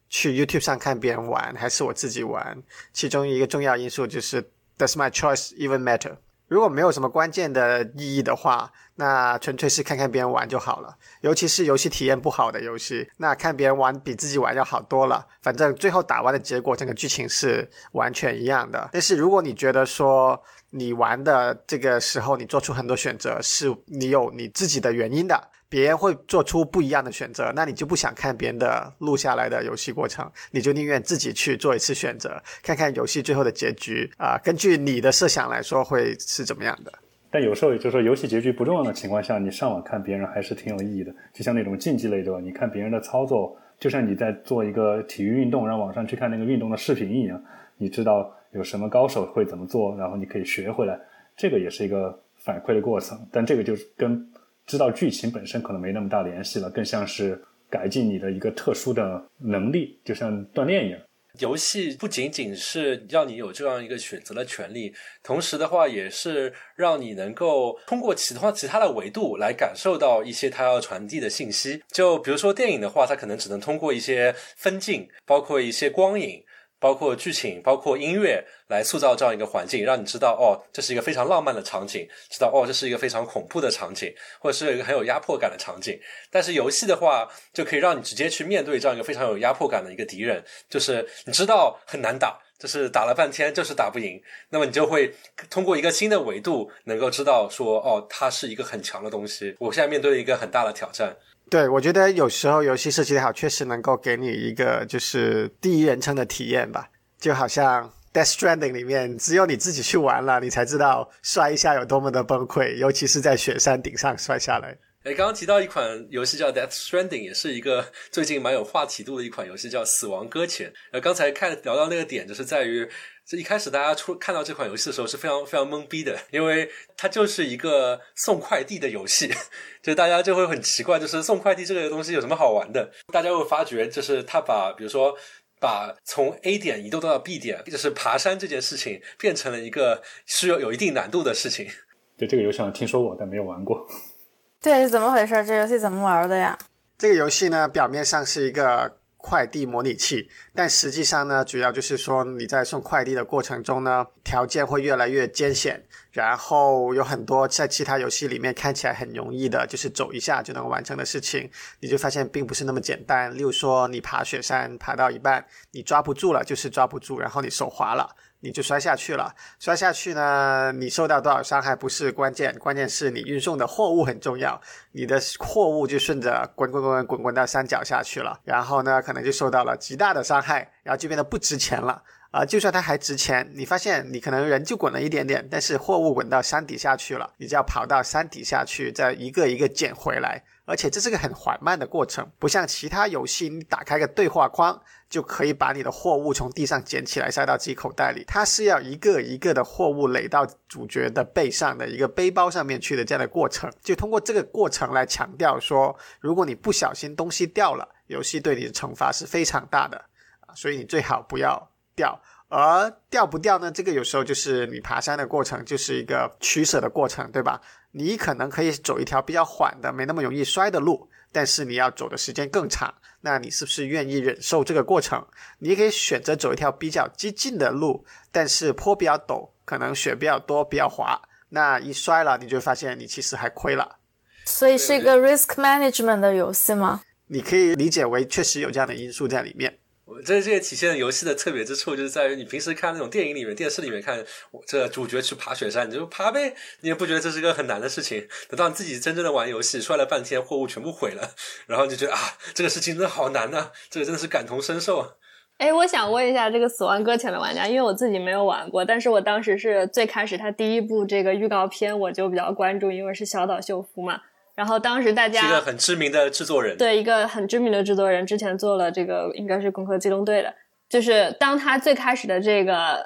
去 YouTube 上看别人玩，还是我自己玩？其中一个重要因素就是 Does my choice even matter？如果没有什么关键的意义的话，那纯粹是看看别人玩就好了。尤其是游戏体验不好的游戏，那看别人玩比自己玩要好多了。反正最后打完的结果，整个剧情是完全一样的。但是如果你觉得说你玩的这个时候，你做出很多选择，是你有你自己的原因的。别人会做出不一样的选择，那你就不想看别人的录下来的游戏过程，你就宁愿自己去做一次选择，看看游戏最后的结局啊。根据你的设想来说，会是怎么样的？但有时候就是说，游戏结局不重要的情况下，你上网看别人还是挺有意义的。就像那种竞技类的，你看别人的操作，就像你在做一个体育运动，然后网上去看那个运动的视频一样，你知道有什么高手会怎么做，然后你可以学回来，这个也是一个反馈的过程。但这个就是跟知道剧情本身可能没那么大联系了，更像是改进你的一个特殊的能力，就像锻炼一样。游戏不仅仅是让你有这样一个选择的权利，同时的话也是让你能够通过其他其他的维度来感受到一些它要传递的信息。就比如说电影的话，它可能只能通过一些分镜，包括一些光影。包括剧情，包括音乐，来塑造这样一个环境，让你知道哦，这是一个非常浪漫的场景；知道哦，这是一个非常恐怖的场景，或者是一个很有压迫感的场景。但是游戏的话，就可以让你直接去面对这样一个非常有压迫感的一个敌人，就是你知道很难打，就是打了半天就是打不赢，那么你就会通过一个新的维度，能够知道说哦，它是一个很强的东西。我现在面对一个很大的挑战。对，我觉得有时候游戏设计的好，确实能够给你一个就是第一人称的体验吧，就好像 Death Stranding 里面，只有你自己去玩了，你才知道摔一下有多么的崩溃，尤其是在雪山顶上摔下来。哎，刚刚提到一款游戏叫 Death Stranding，也是一个最近蛮有话题度的一款游戏，叫《死亡搁浅》。呃，刚才看聊到那个点，就是在于。这一开始大家出看到这款游戏的时候是非常非常懵逼的，因为它就是一个送快递的游戏，就大家就会很奇怪，就是送快递这个东西有什么好玩的？大家会发觉，就是他把比如说把从 A 点移动到 B 点，就是爬山这件事情，变成了一个需要有一定难度的事情。对这个游戏，我听说过，但没有玩过。对，是怎么回事？这游戏怎么玩的呀？这个游戏呢，表面上是一个。快递模拟器，但实际上呢，主要就是说你在送快递的过程中呢，条件会越来越艰险，然后有很多在其他游戏里面看起来很容易的，就是走一下就能完成的事情，你就发现并不是那么简单。例如说，你爬雪山爬到一半，你抓不住了，就是抓不住，然后你手滑了。你就摔下去了，摔下去呢，你受到多少伤害不是关键，关键是你运送的货物很重要，你的货物就顺着滚滚滚滚滚到山脚下去了，然后呢，可能就受到了极大的伤害，然后就变得不值钱了啊！就算它还值钱，你发现你可能人就滚了一点点，但是货物滚到山底下去了，你就要跑到山底下去，再一个一个捡回来。而且这是个很缓慢的过程，不像其他游戏，你打开个对话框就可以把你的货物从地上捡起来塞到自己口袋里。它是要一个一个的货物垒到主角的背上的一个背包上面去的这样的过程。就通过这个过程来强调说，如果你不小心东西掉了，游戏对你的惩罚是非常大的啊，所以你最好不要掉。而掉不掉呢？这个有时候就是你爬山的过程，就是一个取舍的过程，对吧？你可能可以走一条比较缓的、没那么容易摔的路，但是你要走的时间更长。那你是不是愿意忍受这个过程？你可以选择走一条比较激进的路，但是坡比较陡，可能雪比较多、比较滑。那一摔了，你就发现你其实还亏了。所以是一个 risk management 的游戏吗？你可以理解为确实有这样的因素在里面。我这这也体现了游戏的特别之处，就是在于你平时看那种电影里面、电视里面看，这主角去爬雪山，你就爬呗，你也不觉得这是个很难的事情。等到你自己真正的玩游戏，摔了半天，货物全部毁了，然后就觉得啊，这个事情真的好难呐，这个真的是感同身受啊。哎，我想问一下这个《死亡搁浅》的玩家，因为我自己没有玩过，但是我当时是最开始他第一部这个预告片我就比较关注，因为是小岛秀夫嘛。然后当时大家是一个很知名的制作人，对一个很知名的制作人，之前做了这个应该是《攻壳机动队》的。就是当他最开始的这个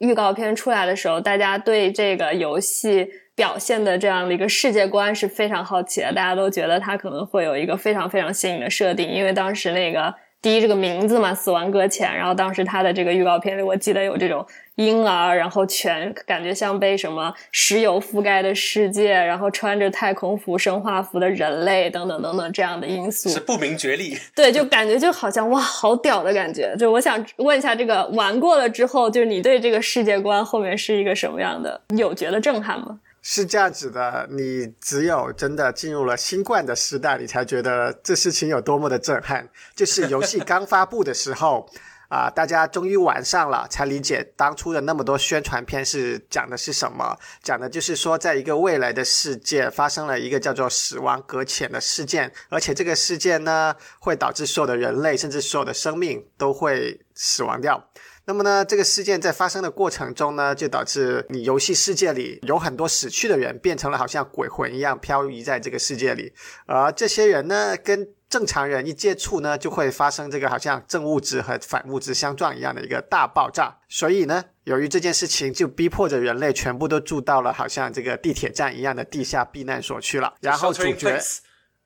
预告片出来的时候，大家对这个游戏表现的这样的一个世界观是非常好奇的，大家都觉得他可能会有一个非常非常新颖的设定，因为当时那个。第一，这个名字嘛，死亡搁浅。然后当时他的这个预告片里，我记得有这种婴儿，然后全感觉像被什么石油覆盖的世界，然后穿着太空服、生化服的人类等等等等这样的因素，是不明觉厉。对，就感觉就好像哇，好屌的感觉。就我想问一下，这个玩过了之后，就是你对这个世界观后面是一个什么样的？有觉得震撼吗？是这样子的，你只有真的进入了新冠的时代，你才觉得这事情有多么的震撼。就是游戏刚发布的时候，啊，大家终于玩上了，才理解当初的那么多宣传片是讲的是什么。讲的就是说，在一个未来的世界，发生了一个叫做“死亡搁浅”的事件，而且这个事件呢，会导致所有的人类，甚至所有的生命都会死亡掉。那么呢，这个事件在发生的过程中呢，就导致你游戏世界里有很多死去的人，变成了好像鬼魂一样漂移在这个世界里。而这些人呢，跟正常人一接触呢，就会发生这个好像正物质和反物质相撞一样的一个大爆炸。所以呢，由于这件事情，就逼迫着人类全部都住到了好像这个地铁站一样的地下避难所去了。然后主角，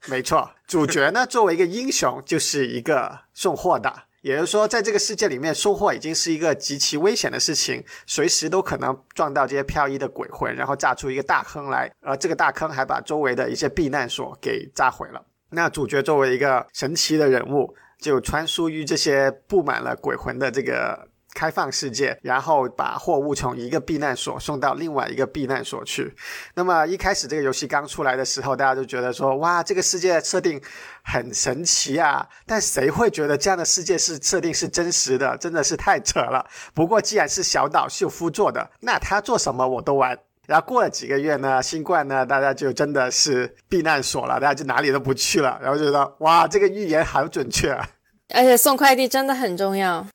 没错，主角呢作为一个英雄，就是一个送货的。也就是说，在这个世界里面，收获已经是一个极其危险的事情，随时都可能撞到这些漂移的鬼魂，然后炸出一个大坑来。而这个大坑还把周围的一些避难所给炸毁了。那主角作为一个神奇的人物，就穿梭于这些布满了鬼魂的这个。开放世界，然后把货物从一个避难所送到另外一个避难所去。那么一开始这个游戏刚出来的时候，大家就觉得说，哇，这个世界设定很神奇啊！但谁会觉得这样的世界是设定是真实的？真的是太扯了。不过既然是小岛秀夫做的，那他做什么我都玩。然后过了几个月呢，新冠呢，大家就真的是避难所了，大家就哪里都不去了。然后觉得，哇，这个预言好准确啊！而且送快递真的很重要。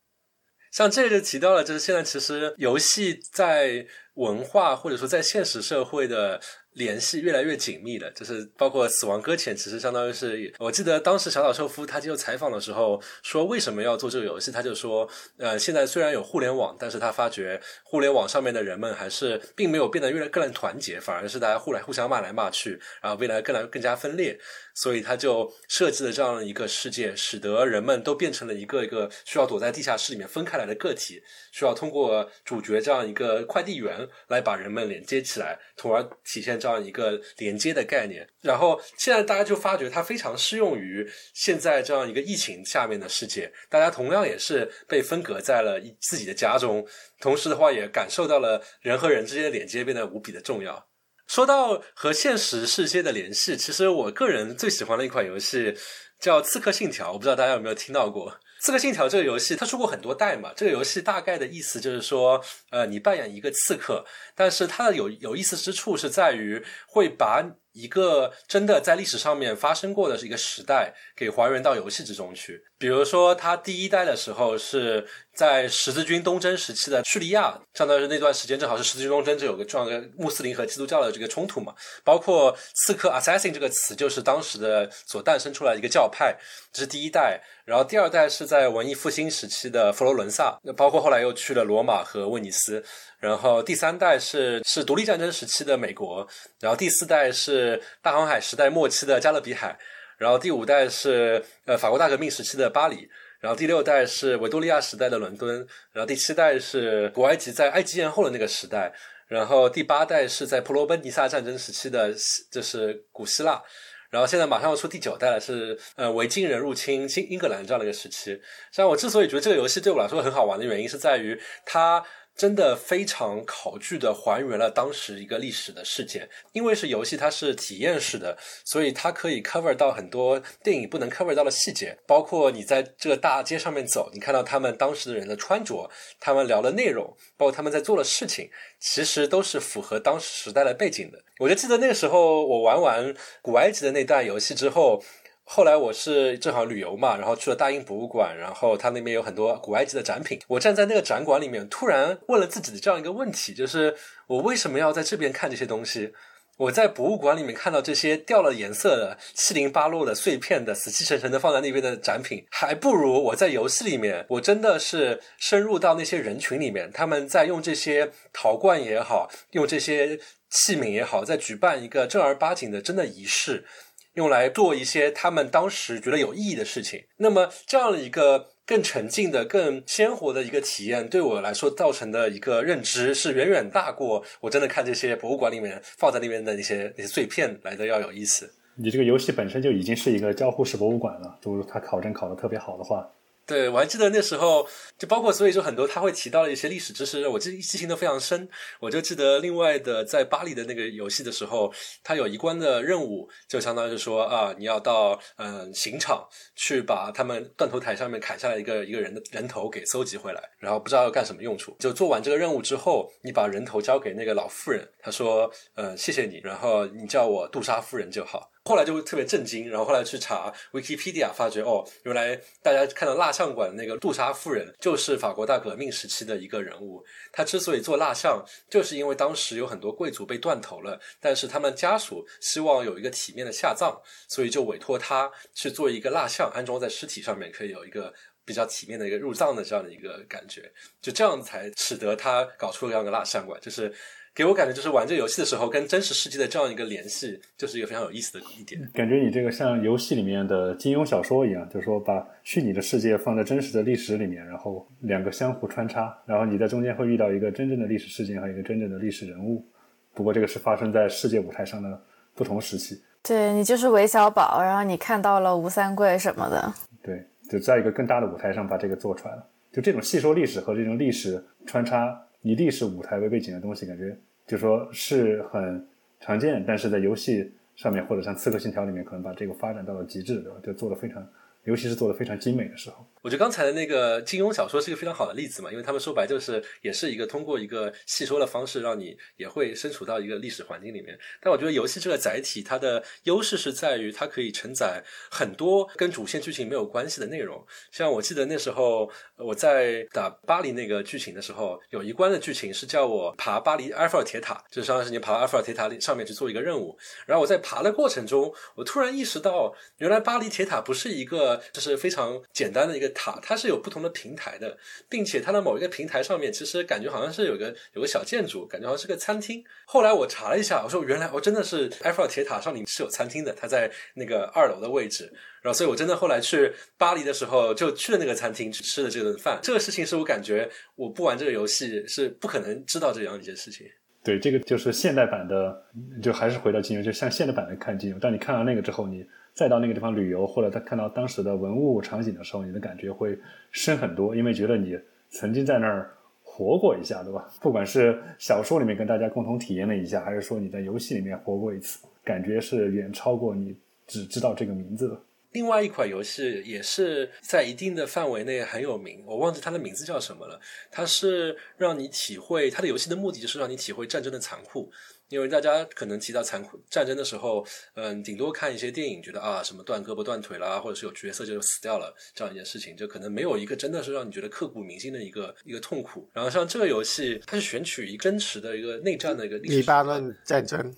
像这个就提到了，就是现在其实游戏在文化或者说在现实社会的。联系越来越紧密的，就是包括《死亡搁浅》，其实相当于是，我记得当时小岛秀夫他接受采访的时候说，为什么要做这个游戏？他就说，呃，现在虽然有互联网，但是他发觉互联网上面的人们还是并没有变得越来更团结，反而是大家互来互相骂来骂去，然后未来更来更加分裂。所以他就设计了这样一个世界，使得人们都变成了一个一个需要躲在地下室里面分开来的个体，需要通过主角这样一个快递员来把人们连接起来，从而体现这样一个连接的概念。然后现在大家就发觉它非常适用于现在这样一个疫情下面的世界，大家同样也是被分隔在了自己的家中，同时的话也感受到了人和人之间的连接变得无比的重要。说到和现实世界的联系，其实我个人最喜欢的一款游戏叫《刺客信条》，我不知道大家有没有听到过《刺客信条》这个游戏。它出过很多代嘛，这个游戏大概的意思就是说，呃，你扮演一个刺客，但是它的有有意思之处是在于会把。一个真的在历史上面发生过的是一个时代，给还原到游戏之中去。比如说，它第一代的时候是在十字军东征时期的叙利亚，相当于是那段时间正好是十字军东征，就有个这样的穆斯林和基督教的这个冲突嘛。包括刺客 （assassin） 这个词，就是当时的所诞生出来一个教派，这是第一代。然后第二代是在文艺复兴时期的佛罗伦萨，包括后来又去了罗马和威尼斯。然后第三代是是独立战争时期的美国，然后第四代是大航海时代末期的加勒比海，然后第五代是呃法国大革命时期的巴黎，然后第六代是维多利亚时代的伦敦，然后第七代是古埃及在埃及艳后的那个时代，然后第八代是在普罗奔尼撒战争时期的就是古希腊，然后现在马上要出第九代了，是呃维京人入侵新英格兰这样的一个时期。像我之所以觉得这个游戏对我来说很好玩的原因，是在于它。真的非常考据的还原了当时一个历史的事件，因为是游戏，它是体验式的，所以它可以 cover 到很多电影不能 cover 到的细节，包括你在这个大街上面走，你看到他们当时的人的穿着，他们聊的内容，包括他们在做的事情，其实都是符合当时时代的背景的。我就记得那个时候，我玩完古埃及的那段游戏之后。后来我是正好旅游嘛，然后去了大英博物馆，然后他那边有很多古埃及的展品。我站在那个展馆里面，突然问了自己的这样一个问题：，就是我为什么要在这边看这些东西？我在博物馆里面看到这些掉了颜色的、七零八落的碎片的、死气沉沉的放在那边的展品，还不如我在游戏里面，我真的是深入到那些人群里面，他们在用这些陶罐也好，用这些器皿也好，在举办一个正儿八经的真的仪式。用来做一些他们当时觉得有意义的事情。那么，这样的一个更沉浸的、更鲜活的一个体验，对我来说造成的一个认知是远远大过我真的看这些博物馆里面放在那边的那些那些碎片来的要有意思。你这个游戏本身就已经是一个交互式博物馆了，就是它考证考的特别好的话。对，我还记得那时候，就包括所以说很多他会提到的一些历史知识，我记记性都非常深。我就记得另外的在巴黎的那个游戏的时候，他有一关的任务，就相当于是说啊，你要到嗯刑场去把他们断头台上面砍下来一个一个人的人头给搜集回来，然后不知道要干什么用处。就做完这个任务之后，你把人头交给那个老妇人，他说嗯谢谢你，然后你叫我杜莎夫人就好。后来就会特别震惊，然后后来去查 Wikipedia，发觉哦，原来大家看到蜡像馆那个杜莎夫人就是法国大革命时期的一个人物。他之所以做蜡像，就是因为当时有很多贵族被断头了，但是他们家属希望有一个体面的下葬，所以就委托他去做一个蜡像，安装在尸体上面，可以有一个比较体面的一个入葬的这样的一个感觉。就这样才使得他搞出了这样的蜡像馆，就是。给我感觉就是玩这个游戏的时候，跟真实世界的这样一个联系，就是一个非常有意思的一点。感觉你这个像游戏里面的金庸小说一样，就是说把虚拟的世界放在真实的历史里面，然后两个相互穿插，然后你在中间会遇到一个真正的历史事件和一个真正的历史人物。不过这个是发生在世界舞台上的不同时期。对你就是韦小宝，然后你看到了吴三桂什么的。对，就在一个更大的舞台上把这个做出来了。就这种细说历史和这种历史穿插。以历史舞台为背景的东西，感觉就说是很常见，但是在游戏上面或者像《刺客信条》里面，可能把这个发展到了极致，对吧？就做的非常尤其是做的非常精美的时候。我觉得刚才的那个金庸小说是一个非常好的例子嘛，因为他们说白就是也是一个通过一个戏说的方式，让你也会身处到一个历史环境里面。但我觉得游戏这个载体，它的优势是在于它可以承载很多跟主线剧情没有关系的内容。像我记得那时候我在打巴黎那个剧情的时候，有一关的剧情是叫我爬巴黎埃菲尔铁塔，就是相当于是你爬埃菲尔铁塔上面去做一个任务。然后我在爬的过程中，我突然意识到，原来巴黎铁塔不是一个就是非常简单的一个。塔它是有不同的平台的，并且它的某一个平台上面，其实感觉好像是有个有个小建筑，感觉好像是个餐厅。后来我查了一下，我说原来我真的是埃菲尔铁塔上面是有餐厅的，它在那个二楼的位置。然后，所以我真的后来去巴黎的时候，就去了那个餐厅去吃了这顿饭。这个事情是我感觉我不玩这个游戏是不可能知道这样一件事情。对，这个就是现代版的，就还是回到金庸，就像现代版的看金庸。当你看完那个之后，你。再到那个地方旅游，或者他看到当时的文物场景的时候，你的感觉会深很多，因为觉得你曾经在那儿活过一下，对吧？不管是小说里面跟大家共同体验了一下，还是说你在游戏里面活过一次，感觉是远超过你只知道这个名字的。另外一款游戏也是在一定的范围内很有名，我忘记它的名字叫什么了。它是让你体会它的游戏的目的就是让你体会战争的残酷。因为大家可能提到残酷战争的时候，嗯，顶多看一些电影，觉得啊，什么断胳膊断腿啦，或者是有角色就死掉了这样一件事情，就可能没有一个真的是让你觉得刻骨铭心的一个一个痛苦。然后像这个游戏，它是选取一真实的一个内战的一个黎巴嫩战争。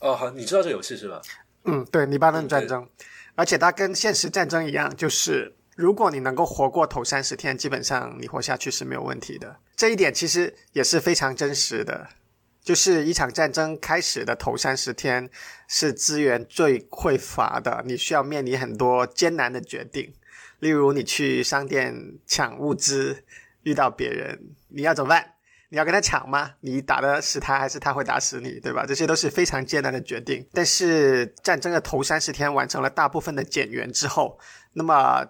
哦，好，你知道这游戏是吧？嗯，对，黎巴嫩战争，而且它跟现实战争一样，就是如果你能够活过头三十天，基本上你活下去是没有问题的。这一点其实也是非常真实的。就是一场战争开始的头三十天是资源最匮乏的，你需要面临很多艰难的决定，例如你去商店抢物资，遇到别人，你要怎么办？你要跟他抢吗？你打的是他，还是他会打死你？对吧？这些都是非常艰难的决定。但是战争的头三十天完成了大部分的减员之后，那么。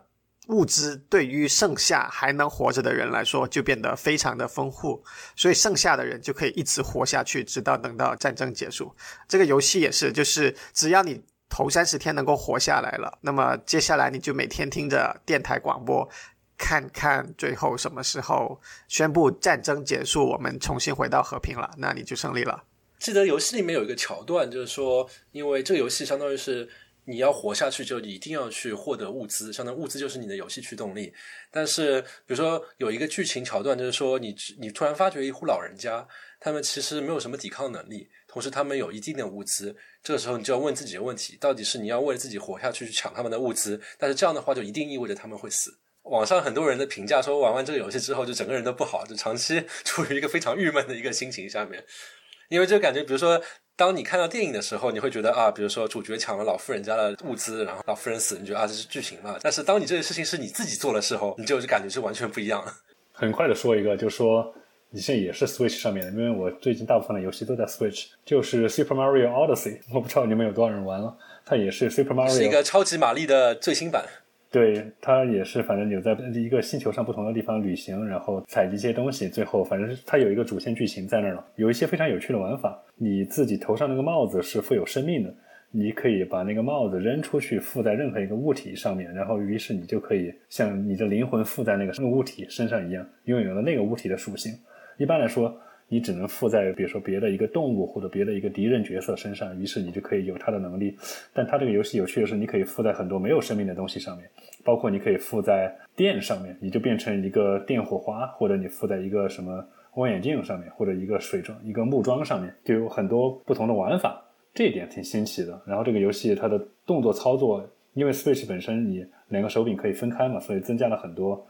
物资对于剩下还能活着的人来说，就变得非常的丰富，所以剩下的人就可以一直活下去，直到等到战争结束。这个游戏也是，就是只要你头三十天能够活下来了，那么接下来你就每天听着电台广播，看看最后什么时候宣布战争结束，我们重新回到和平了，那你就胜利了。记得游戏里面有一个桥段，就是说，因为这个游戏相当于是。你要活下去，就一定要去获得物资，相当于物资就是你的游戏驱动力。但是，比如说有一个剧情桥段，就是说你你突然发觉一户老人家，他们其实没有什么抵抗能力，同时他们有一定的物资。这个时候，你就要问自己的问题：到底是你要为了自己活下去去抢他们的物资，但是这样的话就一定意味着他们会死。网上很多人的评价说，玩完这个游戏之后，就整个人都不好，就长期 处于一个非常郁闷的一个心情下面，因为就感觉，比如说。当你看到电影的时候，你会觉得啊，比如说主角抢了老妇人家的物资，然后老妇人死，你觉得啊这是剧情嘛？但是当你这件事情是你自己做的时候，你就感觉是完全不一样。很快的说一个，就说你现在也是 Switch 上面的，因为我最近大部分的游戏都在 Switch，就是 Super Mario Odyssey，我不知道你们有多少人玩了，它也是 Super Mario，是一个超级玛丽的最新版。对，它也是，反正有在一个星球上不同的地方旅行，然后采集一些东西，最后反正它有一个主线剧情在那儿了，有一些非常有趣的玩法。你自己头上那个帽子是富有生命的，你可以把那个帽子扔出去，附在任何一个物体上面，然后于是你就可以像你的灵魂附在那个物体身上一样，拥有了那个物体的属性。一般来说。你只能附在比如说别的一个动物或者别的一个敌人角色身上，于是你就可以有它的能力。但它这个游戏有趣的是，你可以附在很多没有生命的东西上面，包括你可以附在电上面，你就变成一个电火花，或者你附在一个什么望远镜上面，或者一个水装、一个木桩上面，就有很多不同的玩法。这一点挺新奇的。然后这个游戏它的动作操作，因为 Switch 本身你两个手柄可以分开嘛，所以增加了很多。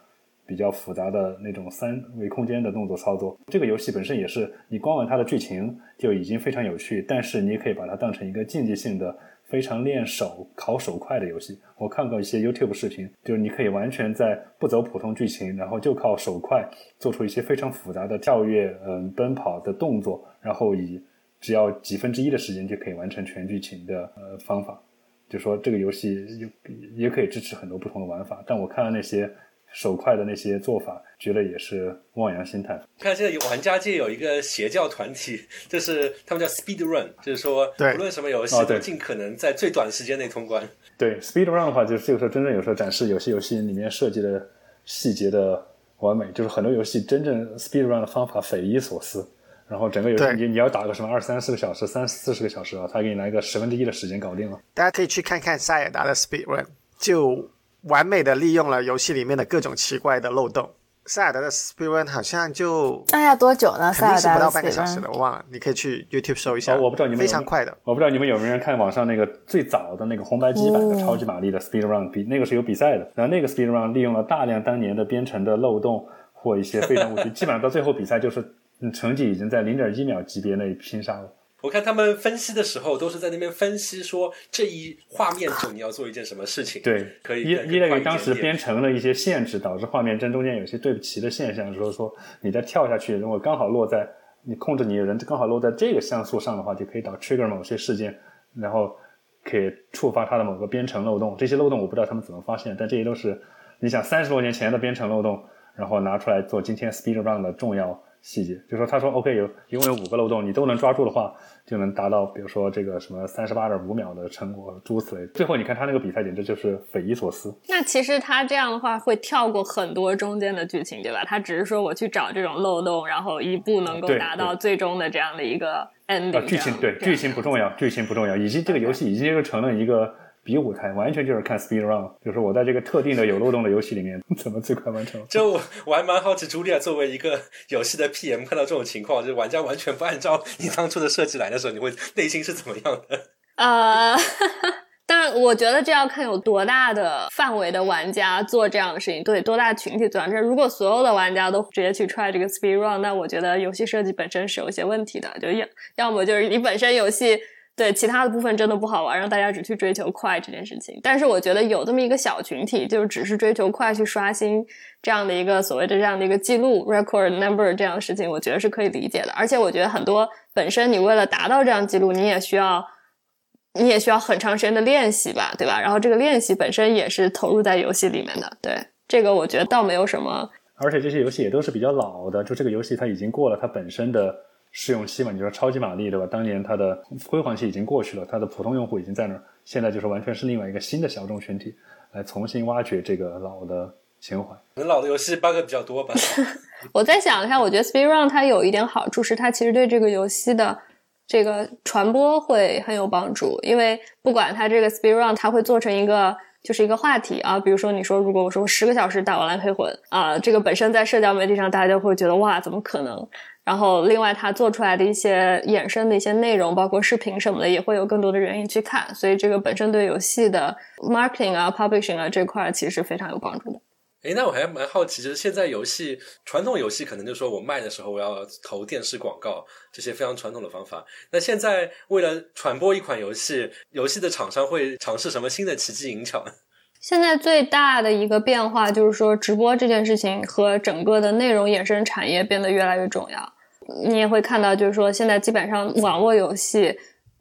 比较复杂的那种三维空间的动作操作，这个游戏本身也是，你光玩它的剧情就已经非常有趣，但是你也可以把它当成一个竞技性的、非常练手、考手快的游戏。我看过一些 YouTube 视频，就是你可以完全在不走普通剧情，然后就靠手快做出一些非常复杂的跳跃、嗯奔跑的动作，然后以只要几分之一的时间就可以完成全剧情的呃方法。就说这个游戏也也可以支持很多不同的玩法，但我看了那些。手快的那些做法，觉得也是望洋兴叹。看现在玩家界有一个邪教团体，就是他们叫 Speed Run，就是说对无论什么游戏都尽可能在最短时间内通关。对 speed run 的话，就是这个时候真正有时候展示有些游戏里面设计的细节的完美，就是很多游戏真正 speed run 的方法匪夷所思。然后整个游戏你你要打个什么二三十个小时、三四十个小时啊，他给你来个十分之一的时间搞定了。大家可以去看看塞尔达的 Speedrun，就完美的利用了游戏里面的各种奇怪的漏洞。塞尔达的 Speedrun 好像就那要多久呢？塞肯定是不尔达的到半个小时的，我忘了，你可以去 YouTube 搜一下。哦我不知道你们非常快的。我不知道你们有没有人看网上那个最早的那个红白机版的哦超级玛丽的 speed run 比那个是有比赛的，然后那个 speed run 利用了大量当年的编程的漏洞或一些非常误区，基本上到最后比赛就是嗯成绩已经在零点一秒级别内拼杀了。我看他们分析的时候，都是在那边分析说这一画面中你要做一件什么事情。对，可以一更快一一类当时编程的一些限制，导致画面正中间有些对不齐的现象，就是说你在跳下去，如果刚好落在你控制你的人刚好落在这个像素上的话，就可以导 trigger 某些事件，然后可以触发它的某个编程漏洞。这些漏洞我不知道他们怎么发现，但这些都是你想三十多年前的编程漏洞，然后拿出来做今天 speed run 的重要细节。就是说他说 OK 有一共有五个漏洞，你都能抓住的话，就能达到比如说这个什么三十八点五秒的成果，诸如此类。最后你看他那个比赛，简直就是匪夷所思。那其实他这样的话会跳过很多中间的剧情，对吧？他只是说我去找这种漏洞，然后一步能够达到最终的这样的一个 ending 啊，剧情对剧情不重要，剧情不重要，已经这个游戏已经就成了一个比武台，完全就是看 speed run，就是我在这个特定的有漏洞的游戏里面 怎么最快完成。就我我还蛮好奇，朱莉亚作为一个游戏的 PM，看到这种情况，就是玩家完全不按照你当初的设计来的时候，你会内心是怎么样的？呃，但我觉得这要看有多大的范围的玩家做这样的事情，对多大群体做这。如果所有的玩家都直接去 try 这个 speed run，那我觉得游戏设计本身是有一些问题的，就要要么就是你本身游戏对其他的部分真的不好玩，让大家只去追求快这件事情。但是我觉得有这么一个小群体，就是只是追求快去刷新这样的一个所谓的这样的一个记录 record number 这样的事情，我觉得是可以理解的。而且我觉得很多本身你为了达到这样记录，你也需要。你也需要很长时间的练习吧，对吧？然后这个练习本身也是投入在游戏里面的，对这个我觉得倒没有什么。而且这些游戏也都是比较老的，就这个游戏它已经过了它本身的试用期嘛。你说超级玛丽对吧？当年它的辉煌期已经过去了，它的普通用户已经在那儿，现在就是完全是另外一个新的小众群体来重新挖掘这个老的情怀。可能老的游戏 bug 比较多吧。我再想一下，我觉得 Speed Run 它有一点好处是，它其实对这个游戏的这个传播会很有帮助，因为不管它这个 Speed Run，它会做成一个就是一个话题啊，比如说你说如果我说十个小时打完了黑魂啊，这个本身在社交媒体上大家就会觉得哇，怎么可能？然后另外它做出来的一些衍生的一些内容，包括视频什么的，也会有更多的人去看，所以这个本身对游戏的 marketing 啊、publishing 啊这块其实是非常有帮助的。诶，那我还蛮好奇，就是现在游戏传统游戏可能就说我卖的时候我要投电视广告，这些非常传统的方法。那现在为了传播一款游戏，游戏的厂商会尝试什么新的奇技淫巧呢？现在最大的一个变化就是说，直播这件事情和整个的内容衍生产业变得越来越重要。你也会看到，就是说，现在基本上网络游戏、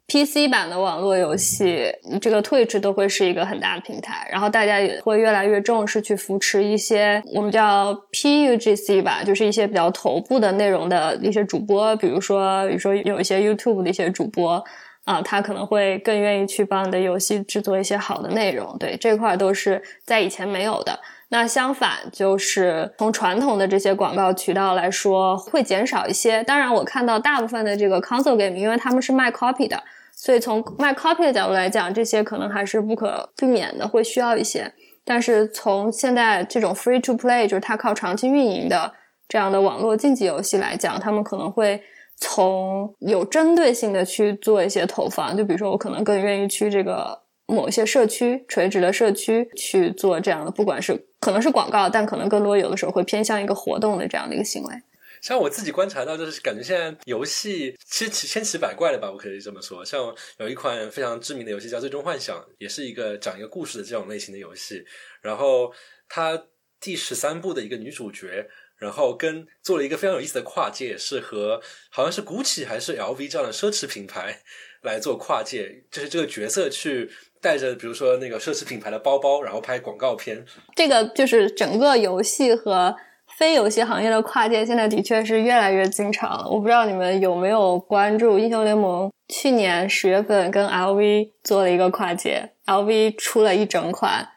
PC 版的网络游戏，这个 Twitch 都会是一个很大的平台。然后大家也会越来越重视去扶持一些我们叫 PUGC 吧，就是一些比较头部的内容的一些主播，比如说，比如说有一些 YouTube 的一些主播。啊，他可能会更愿意去帮你的游戏制作一些好的内容，对这块都是在以前没有的。那相反，就是从传统的这些广告渠道来说，会减少一些。当然，我看到大部分的这个 console game，因为他们是卖 copy 的，所以从卖 copy 的角度来讲，这些可能还是不可避免的，会需要一些。但是从现在这种 free to play，就是它靠长期运营的这样的网络竞技游戏来讲，他们可能会。从有针对性的去做一些投放，就比如说我可能更愿意去这个某一些社区垂直的社区去做这样的，不管是可能是广告，但可能更多有的时候会偏向一个活动的这样的一个行为。像我自己观察到，就是感觉现在游戏千奇千奇百怪的吧，我可以这么说。像有一款非常知名的游戏叫《最终幻想》，也是一个讲一个故事的这种类型的游戏。然后它第十三部的一个女主角。然后跟做了一个非常有意思的跨界，是和好像是 GUCCI 还是 LV 这样的奢侈品牌来做跨界，就是这个角色去带着，比如说那个奢侈品牌的包包，然后拍广告片。这个就是整个游戏和非游戏行业的跨界，现在的确是越来越经常了。我不知道你们有没有关注英雄联盟，去年十月份跟 LV 做了一个跨界，LV 出了一整款。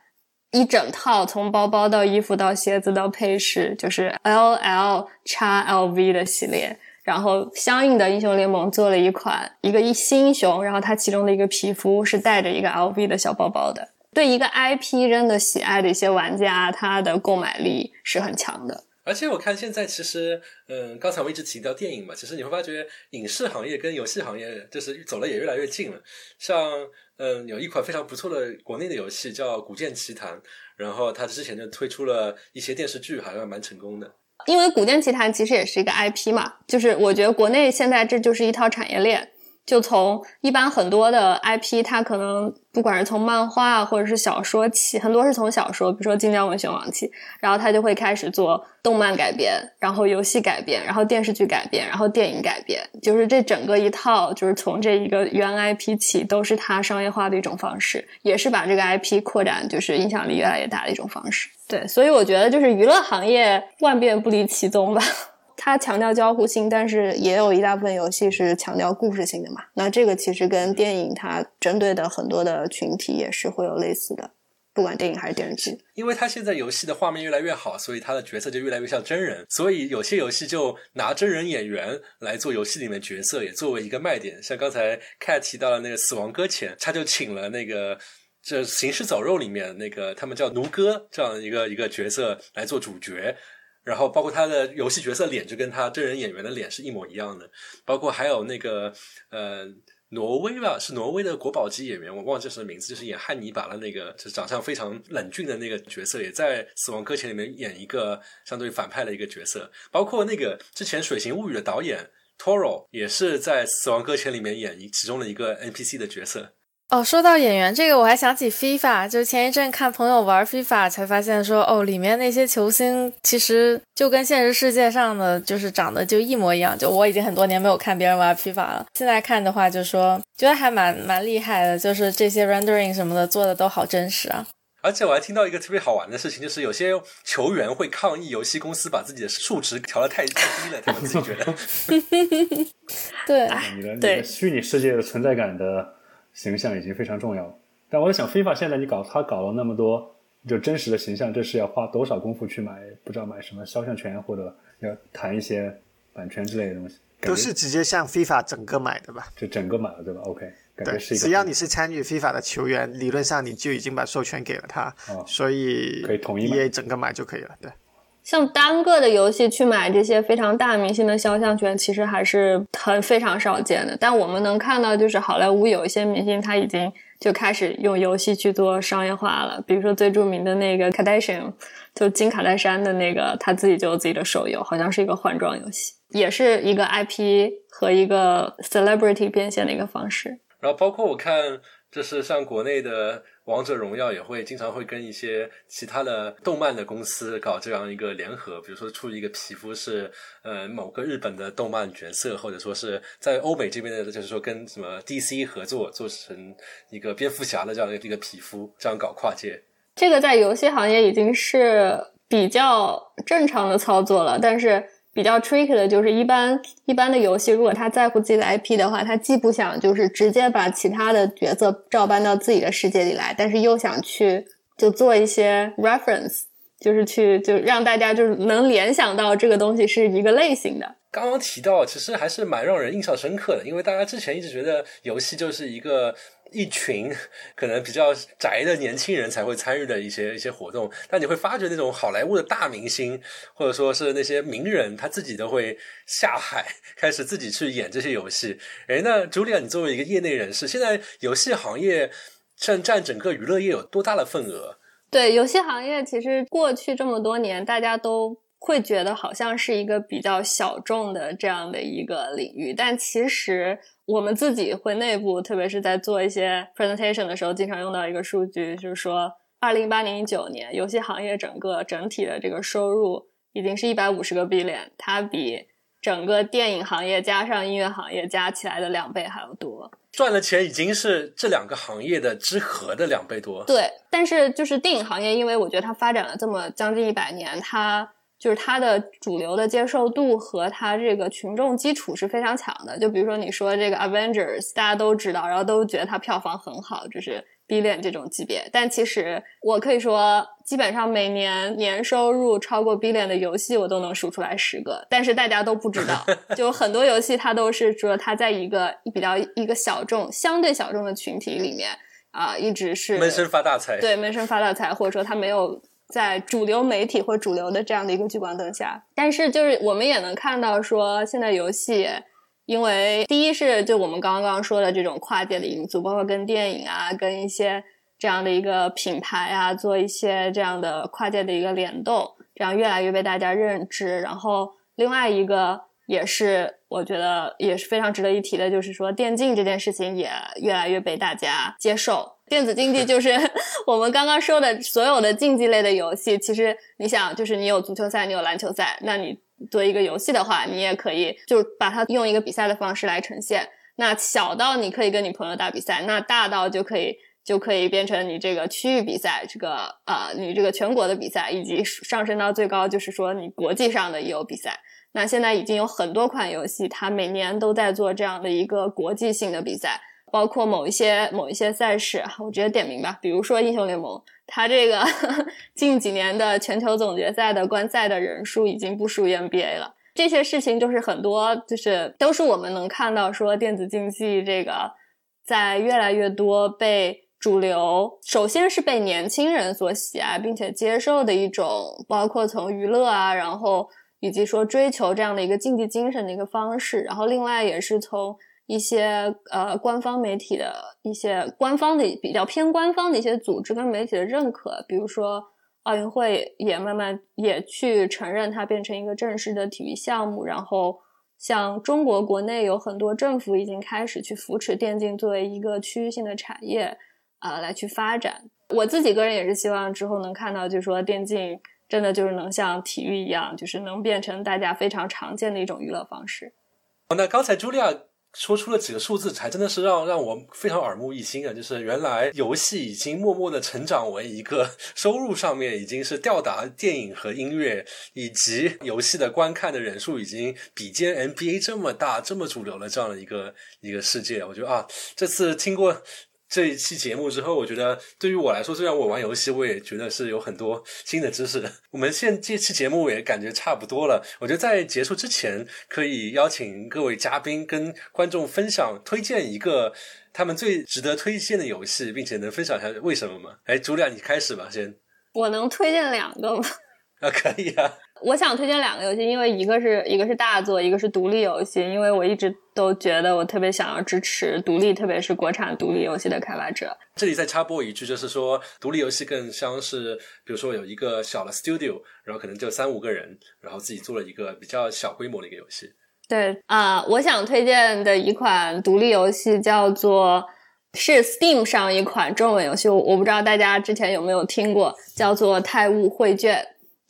一整套从包包到衣服到鞋子到配饰，就是 L L 叉 L V 的系列。然后相应的英雄联盟做了一款一个一新英雄，然后它其中的一个皮肤是带着一个 L V 的小包包的。对一个 IP 真的喜爱的一些玩家，他的购买力是很强的。而且我看现在其实，嗯，刚才我一直提到电影嘛，其实你会发觉影视行业跟游戏行业就是走的也越来越近了。像，嗯，有一款非常不错的国内的游戏叫《古剑奇谭》，然后它之前就推出了一些电视剧，好像蛮成功的。因为《古剑奇谭》其实也是一个 IP 嘛，就是我觉得国内现在这就是一套产业链。就从一般很多的 IP，它可能不管是从漫画或者是小说起，很多是从小说，比如说晋江文学网起，然后它就会开始做动漫改编，然后游戏改编，然后电视剧改编，然后电影改编，就是这整个一套，就是从这一个原 IP 起，都是它商业化的一种方式，也是把这个 IP 扩展，就是影响力越来越大的一种方式。对，所以我觉得就是娱乐行业万变不离其宗吧。它强调交互性，但是也有一大部分游戏是强调故事性的嘛。那这个其实跟电影它针对的很多的群体也是会有类似的，不管电影还是电视剧。因为它现在游戏的画面越来越好，所以它的角色就越来越像真人。所以有些游戏就拿真人演员来做游戏里面角色，也作为一个卖点。像刚才 Cat 提到的那个《死亡搁浅》，他就请了那个这《行尸走肉》里面那个他们叫奴哥这样一个一个角色来做主角。然后包括他的游戏角色脸就跟他真人演员的脸是一模一样的，包括还有那个呃挪威吧，是挪威的国宝级演员，我忘记是名字，就是演汉尼拔的那个，就是长相非常冷峻的那个角色，也在《死亡搁浅》里面演一个相对于反派的一个角色。包括那个之前《水形物语》的导演 Toro 也是在《死亡搁浅》里面演一其中的一个 NPC 的角色。哦，说到演员这个，我还想起 FIFA，就前一阵看朋友玩 FIFA，才发现说，哦，里面那些球星其实就跟现实世界上的就是长得就一模一样。就我已经很多年没有看别人玩 FIFA 了，现在看的话，就说觉得还蛮蛮厉害的，就是这些 rendering 什么的做的都好真实啊。而且我还听到一个特别好玩的事情，就是有些球员会抗议游戏公司把自己的数值调的太低了，他们自己觉得。对，你的你的虚拟世界的存在感的。形象已经非常重要了，但我在想，FIFA 现在你搞他搞了那么多就真实的形象，这是要花多少功夫去买？不知道买什么肖像权，或者要谈一些版权之类的东西。都是直接向 FIFA 整个买的吧？就整个买了对吧？OK，感觉是一个。只要你是参与 FIFA 的球员，理论上你就已经把授权给了他，所以可以统一也，整个买就可以了。对。像单个的游戏去买这些非常大明星的肖像权，其实还是很非常少见的。但我们能看到，就是好莱坞有一些明星，他已经就开始用游戏去做商业化了。比如说最著名的那个 Kardashian，就金卡戴珊的那个，他自己就有自己的手游，好像是一个换装游戏，也是一个 IP 和一个 celebrity 变现的一个方式。然后包括我看，就是像国内的。王者荣耀也会经常会跟一些其他的动漫的公司搞这样一个联合，比如说出一个皮肤是呃某个日本的动漫角色，或者说是在欧美这边的，就是说跟什么 DC 合作做成一个蝙蝠侠的这样的一个皮肤，这样搞跨界。这个在游戏行业已经是比较正常的操作了，但是。比较 tricky 的就是一般一般的游戏，如果他在乎自己的 IP 的话，他既不想就是直接把其他的角色照搬到自己的世界里来，但是又想去就做一些 reference，就是去就让大家就是能联想到这个东西是一个类型的。刚刚提到，其实还是蛮让人印象深刻的，因为大家之前一直觉得游戏就是一个。一群可能比较宅的年轻人才会参与的一些一些活动，但你会发觉那种好莱坞的大明星，或者说是那些名人，他自己都会下海，开始自己去演这些游戏。哎，那朱莉亚，你作为一个业内人士，现在游戏行业占占整个娱乐业有多大的份额？对，游戏行业其实过去这么多年，大家都会觉得好像是一个比较小众的这样的一个领域，但其实。我们自己会内部，特别是在做一些 presentation 的时候，经常用到一个数据，就是说，二零一八年、一九年，游戏行业整个整体的这个收入已经是一百五十个 billion，它比整个电影行业加上音乐行业加起来的两倍还要多。赚的钱已经是这两个行业的之和的两倍多。对，但是就是电影行业，因为我觉得它发展了这么将近一百年，它就是它的主流的接受度和它这个群众基础是非常强的。就比如说你说这个 Avengers，大家都知道，然后都觉得它票房很好，就是 billion 这种级别。但其实我可以说，基本上每年年收入超过 billion 的游戏，我都能数出来十个。但是大家都不知道，就很多游戏它都是说它在一个比较一个小众、相对小众的群体里面啊、一直是闷声发大财。对，闷声发大财，或者说它没有在主流媒体或主流的这样的一个聚光灯下。但是就是我们也能看到说，现在游戏，因为第一是就我们刚刚说的这种跨界的因素，包括跟电影啊，跟一些这样的一个品牌啊，做一些这样的跨界的一个联动，这样越来越被大家认知。然后另外一个也是我觉得也是非常值得一提的，就是说电竞这件事情也越来越被大家接受。电子竞技就是 我们刚刚说的所有的竞技类的游戏，其实你想，就是你有足球赛，你有篮球赛，那你做一个游戏的话，你也可以就把它用一个比赛的方式来呈现。那小到你可以跟你朋友打比赛，那大到就可以就可以变成你这个区域比赛，这个呃你这个全国的比赛，以及上升到最高就是说你国际上的也有比赛。那现在已经有很多款游戏，它每年都在做这样的一个国际性的比赛。包括某一些某一些赛事，我直接点名吧，比如说英雄联盟，它这个 近几年的全球总决赛的观赛的人数已经不输于 NBA 了。这些事情就是很多，就是都是我们能看到说电子竞技这个在越来越多被主流，首先是被年轻人所喜爱并且接受的一种，包括从娱乐啊，然后以及说追求这样的一个竞技精神的一个方式，然后另外也是从。一些呃官方媒体的一些官方的比较偏官方的一些组织跟媒体的认可，比如说奥运会也慢慢也去承认它变成一个正式的体育项目，然后像中国国内有很多政府已经开始去扶持电竞作为一个区域性的产业啊、来去发展。我自己个人也是希望之后能看到，就是说电竞真的就是能像体育一样，就是能变成大家非常常见的一种娱乐方式。那刚才朱莉亚说出了几个数字，才真的是让让我非常耳目一新啊！就是原来游戏已经默默的成长为一个收入上面已经是吊打电影和音乐，以及游戏的观看的人数已经比肩 NBA 这么大、这么主流的这样的一个一个世界。我觉得啊，这次听过。这一期节目之后，我觉得对于我来说，虽然我玩游戏，我也觉得是有很多新的知识的。我们现这期节目也感觉差不多了，我觉得在结束之前，可以邀请各位嘉宾跟观众分享推荐一个他们最值得推荐的游戏，并且能分享一下为什么吗？哎，朱亮，你开始吧，先。我能推荐两个吗？啊，可以啊。我想推荐两个游戏，因为一个是一个是大作，一个是独立游戏。因为我一直都觉得我特别想要支持独立，特别是国产独立游戏的开发者。这里再插播一句，就是说，独立游戏更像是，比如说有一个小的 studio，然后可能就三五个人，然后自己做了一个比较小规模的一个游戏。对啊、我想推荐的一款独立游戏叫做是 Steam 上一款中文游戏，我我不知道大家之前有没有听过，叫做《泰晤绘卷》。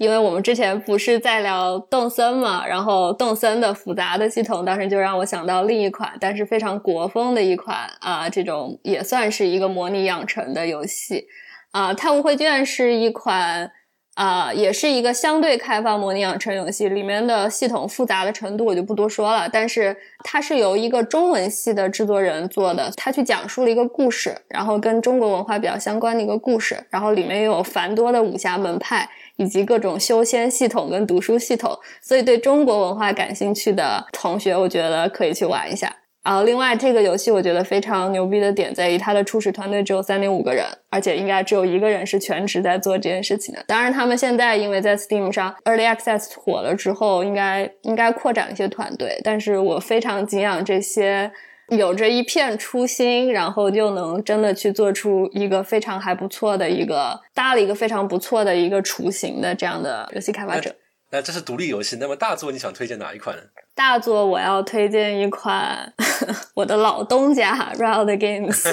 因为我们之前不是在聊动森嘛，然后动森的复杂的系统，当时就让我想到另一款，但是非常国风的一款啊、这种也算是一个模拟养成的游戏啊。泰晤绘卷是一款啊、也是一个相对开放模拟养成游戏，里面的系统复杂的程度我就不多说了，但是它是由一个中文系的制作人做的，他去讲述了一个故事，然后跟中国文化比较相关的一个故事，然后里面又有繁多的武侠门派。以及各种修仙系统跟读书系统，所以对中国文化感兴趣的同学，我觉得可以去玩一下。然后，另外这个游戏我觉得非常牛逼的点在于它的初始团队只有三点五个人，而且应该只有一个人是全职在做这件事情的。当然，他们现在因为在 Steam 上 Early Access 火了之后，应该应该扩展一些团队。但是我非常敬仰这些。有着一片初心，然后就能真的去做出一个非常还不错的一个搭了一个非常不错的一个雏形的这样的游戏开发者。那这是独立游戏，那么大作你想推荐哪一款呢？大作我要推荐一款 我的老东家 Riot Games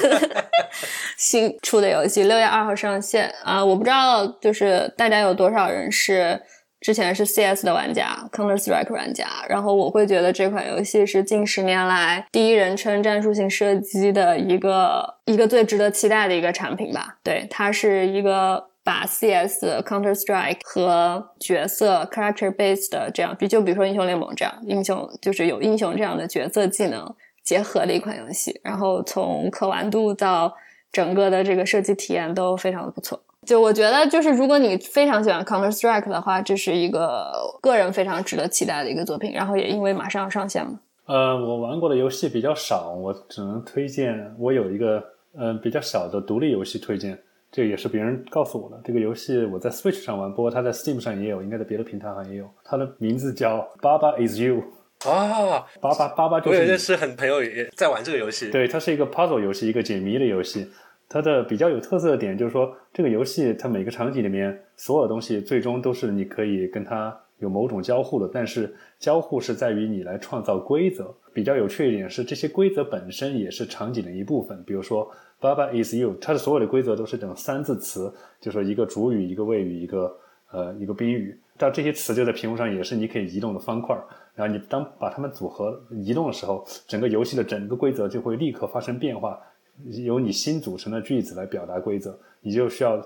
新出的游戏，六月二号上线啊、我不知道就是大家有多少人是之前是 CS 的玩家，Counter Strike 玩家，然后我会觉得这款游戏是近十年来第一人称战术性射击的一个一个最值得期待的一个产品吧。对，它是一个把 CS、Counter Strike 和角色 character based 的这样，比就比如说英雄联盟这样，英雄就是有英雄这样的角色技能结合的一款游戏，然后从可玩度到整个的这个射击体验都非常的不错。就我觉得，就是如果你非常喜欢 Counter Strike 的话，这是一个个人非常值得期待的一个作品。然后也因为马上要上线了。呃，我玩过的游戏比较少，我只能推荐我有一个嗯、呃比较小的独立游戏推荐，这个也是别人告诉我的。这个游戏我在 Switch 上玩，不过它在 Steam 上也有，应该在别的平台上也有。它的名字叫《Baba Is You》，啊，巴巴巴巴就是我有认识很朋友也在玩这个游戏。对，它是一个 puzzle 游戏，一个解谜的游戏。它的比较有特色的点就是说，这个游戏它每个场景里面所有的东西最终都是你可以跟它有某种交互的，但是交互是在于你来创造规则。比较有趣一点是，这些规则本身也是场景的一部分。比如说，Baba is you，它的所有的规则都是这种三字词，就说一个主语、一个谓语、一个呃一个宾语。但这些词就在屏幕上也是你可以移动的方块。然后你当把它们组合移动的时候，整个游戏的整个规则就会立刻发生变化。由你新组成的句子来表达规则，你就需要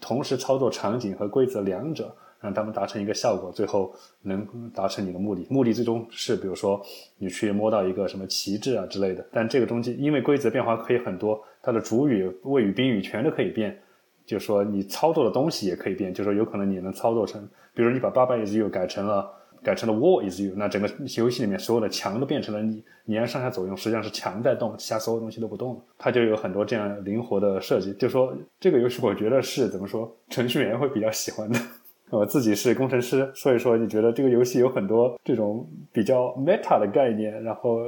同时操作场景和规则两者，让他们达成一个效果，最后能达成你的目的。目的最终是，比如说你去摸到一个什么旗帜啊之类的。但这个东西因为规则变化可以很多，它的主语、谓语、宾语全都可以变，就说你操作的东西也可以变，就说有可能你能操作成，比如你把 Baba is you 改成了。改成了 Wall is you，那整个游戏里面所有的墙都变成了你，你按上下左右，实际上是墙在动，其他所有东西都不动了。它就有很多这样灵活的设计，就说这个游戏我觉得是怎么说，程序员会比较喜欢的。我自己是工程师，所以说你觉得这个游戏有很多这种比较 meta 的概念，然后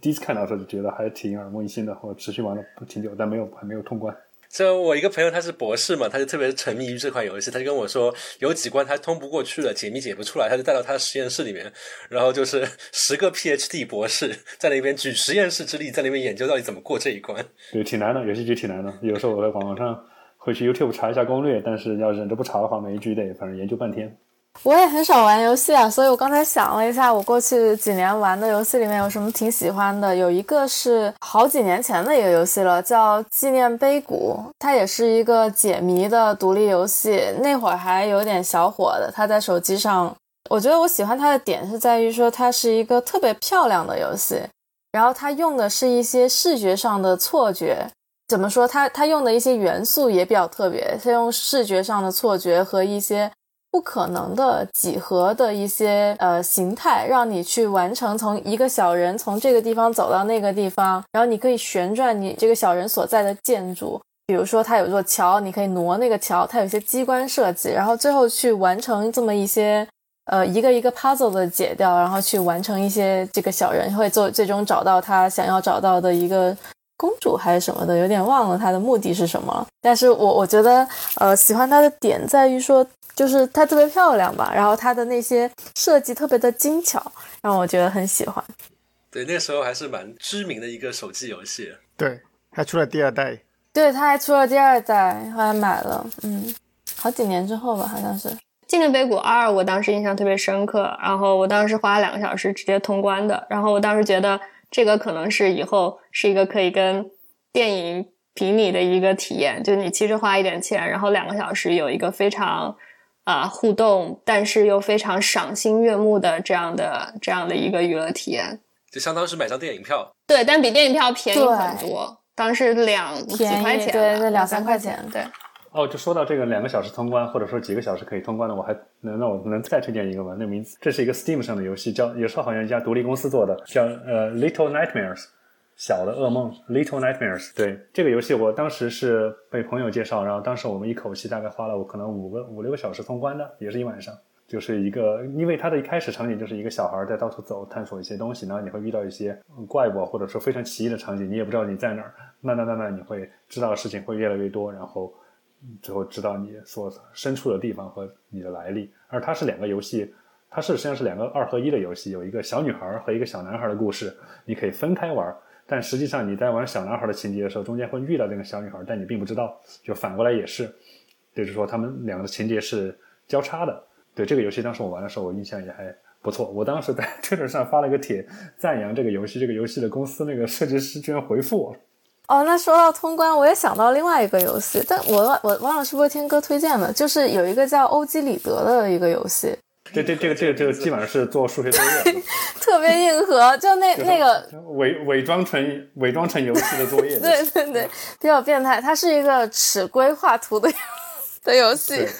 第一次看到的时候就觉得还挺耳目一新的。我持续玩了挺久，但没有还没有通关。就我一个朋友，他是博士嘛，他就特别沉迷于这款游戏，他就跟我说，有几关他通不过去了，解密解不出来，他就带到他的实验室里面，然后就是 十个 PhD 博士在那边举实验室之力，在那边研究到底怎么过这一关。对，挺难的，游戏局挺难的。有时候我在网上会去 YouTube 查一下攻略，但是要忍着不查的话，每一局得反正研究半天。我也很少玩游戏啊，所以我刚才想了一下，我过去几年玩的游戏里面有什么挺喜欢的。有一个是好几年前的一个游戏了，叫《纪念碑谷》，它也是一个解谜的独立游戏，那会儿还有点小火的。它在手机上，我觉得我喜欢它的点是在于说它是一个特别漂亮的游戏，然后它用的是一些视觉上的错觉。怎么说？它它用的一些元素也比较特别，它用视觉上的错觉和一些。不可能的几何的一些呃形态，让你去完成从一个小人从这个地方走到那个地方，然后你可以旋转你这个小人所在的建筑，比如说它有座桥，你可以挪那个桥，它有些机关设计，然后最后去完成这么一些呃一个一个 puzzle 的解掉，然后去完成一些这个小人会做最终找到他想要找到的一个公主还是什么的，有点忘了他的目的是什么，但是我我觉得呃喜欢它的点在于说。就是它特别漂亮吧，然后它的那些设计特别的精巧，让我觉得很喜欢。对，那时候还是蛮知名的一个手机游戏。对，还出了第二代。对，它还出了第二代，后来买了，嗯，好几年之后吧，好像是。纪念碑谷二，我当时印象特别深刻，然后我当时花了两个小时直接通关的，然后我当时觉得这个可能是以后是一个可以跟电影比拟的一个体验，就你其实花一点钱，然后两个小时有一个非常。啊，互动，但是又非常赏心悦目的这样的这样的一个娱乐体验，就相当是买张电影票。对，但比电影票便宜很多，当时两几块钱，对，两三块钱，对。哦，就说到这个两个小时通关，或者说几个小时可以通关的，我还能那我能再推荐一个吗？那名字，这是一个 Steam 上的游戏，叫也是好像一家独立公司做的，叫呃 Little Nightmares。小的噩梦，Little Nightmares。对这个游戏，我当时是被朋友介绍，然后当时我们一口气大概花了我可能五个五六个小时通关的，也是一晚上。就是一个，因为它的一开始场景就是一个小孩在到处走，探索一些东西，然后你会遇到一些怪物，或者说非常奇异的场景，你也不知道你在哪儿。慢慢慢慢，你会知道的事情会越来越多，然后最后知道你所身处的地方和你的来历。而它是两个游戏，它是实际上是两个二合一的游戏，有一个小女孩和一个小男孩的故事，你可以分开玩。但实际上你在玩小男孩的情节的时候，中间会遇到这个小女孩，但你并不知道。就反过来也是，就是说他们两个的情节是交叉的。对这个游戏，当时我玩的时候，我印象也还不错。我当时在推特上发了个帖，赞扬这个游戏，这个游戏的公司那个设计师居然回复我。哦，那说到通关，我也想到另外一个游戏，但我我忘了是不是天哥推荐的，就是有一个叫欧几里德的一个游戏。这这这个这个这个基本上是做数学作业，特别硬核，就那那个伪伪装成伪装成游戏的作业。对对对，比较变态。它是一个尺规画图的的游戏。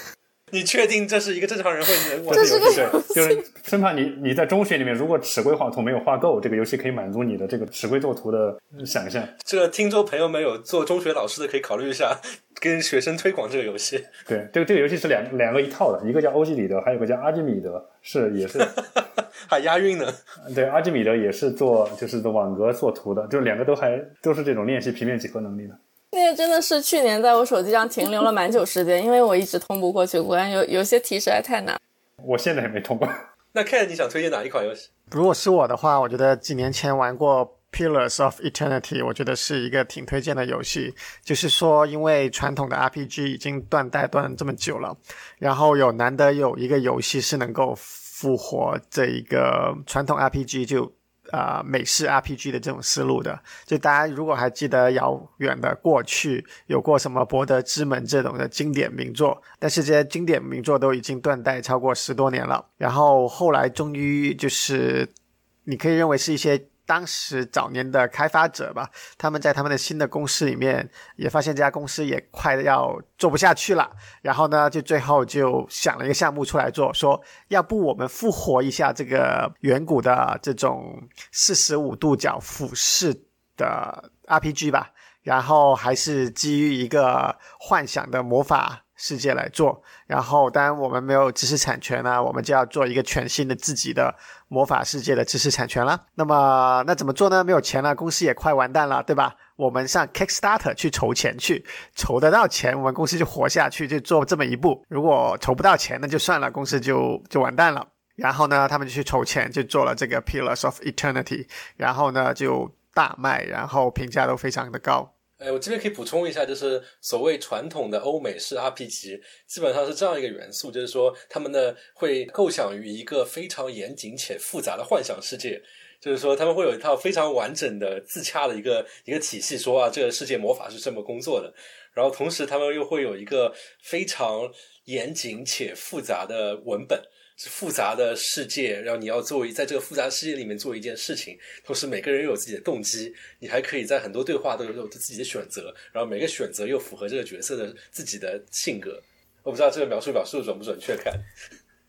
你确定这是一个正常人会能玩的游戏？就是生怕你你在中学里面，如果尺规画图没有画够，这个游戏可以满足你的这个尺规作图的想象。这个听众朋友们有做中学老师的可以考虑一下，跟学生推广这个游戏。对，这个这个游戏是两两个一套的，一个叫欧几里得，还有个叫阿基米德，是也是 还押韵呢。对，阿基米德也是做就是做网格作图的，就是两个都还都是这种练习平面几何能力的。那个真的是去年在我手机上停留了蛮久时间，因为我一直通不过去果然，有有些题实在太难。我现在还没通过。那看你想推荐哪一款游戏？如果是我的话，我觉得几年前玩过《Pillars of Eternity》，我觉得是一个挺推荐的游戏。就是说，因为传统的 RPG 已经断代断这么久了，然后有难得有一个游戏是能够复活这一个传统 RPG 就。啊，美式 RPG 的这种思路的，就大家如果还记得遥远的过去有过什么《博德之门》这种的经典名作，但是这些经典名作都已经断代超过十多年了，然后后来终于就是，你可以认为是一些。当时早年的开发者吧，他们在他们的新的公司里面也发现这家公司也快要做不下去了，然后呢，就最后就想了一个项目出来做，说要不我们复活一下这个远古的这种四十五度角俯视的 RPG 吧，然后还是基于一个幻想的魔法。世界来做，然后当然我们没有知识产权呢，我们就要做一个全新的自己的魔法世界的知识产权了。那么那怎么做呢？没有钱了，公司也快完蛋了，对吧？我们上 Kickstarter 去筹钱去，筹得到钱，我们公司就活下去，就做这么一步。如果筹不到钱，那就算了，公司就就完蛋了。然后呢，他们就去筹钱，就做了这个 Pillars of Eternity，然后呢就大卖，然后评价都非常的高。哎，我这边可以补充一下，就是所谓传统的欧美式 RPG，基本上是这样一个元素，就是说他们呢会构想于一个非常严谨且复杂的幻想世界，就是说他们会有一套非常完整的自洽的一个一个体系，说啊这个世界魔法是这么工作的，然后同时他们又会有一个非常严谨且复杂的文本。复杂的世界，然后你要做在这个复杂世界里面做一件事情，同时每个人又有自己的动机，你还可以在很多对话都有自己的选择，然后每个选择又符合这个角色的自己的性格。我不知道这个描述表述准不准确？看，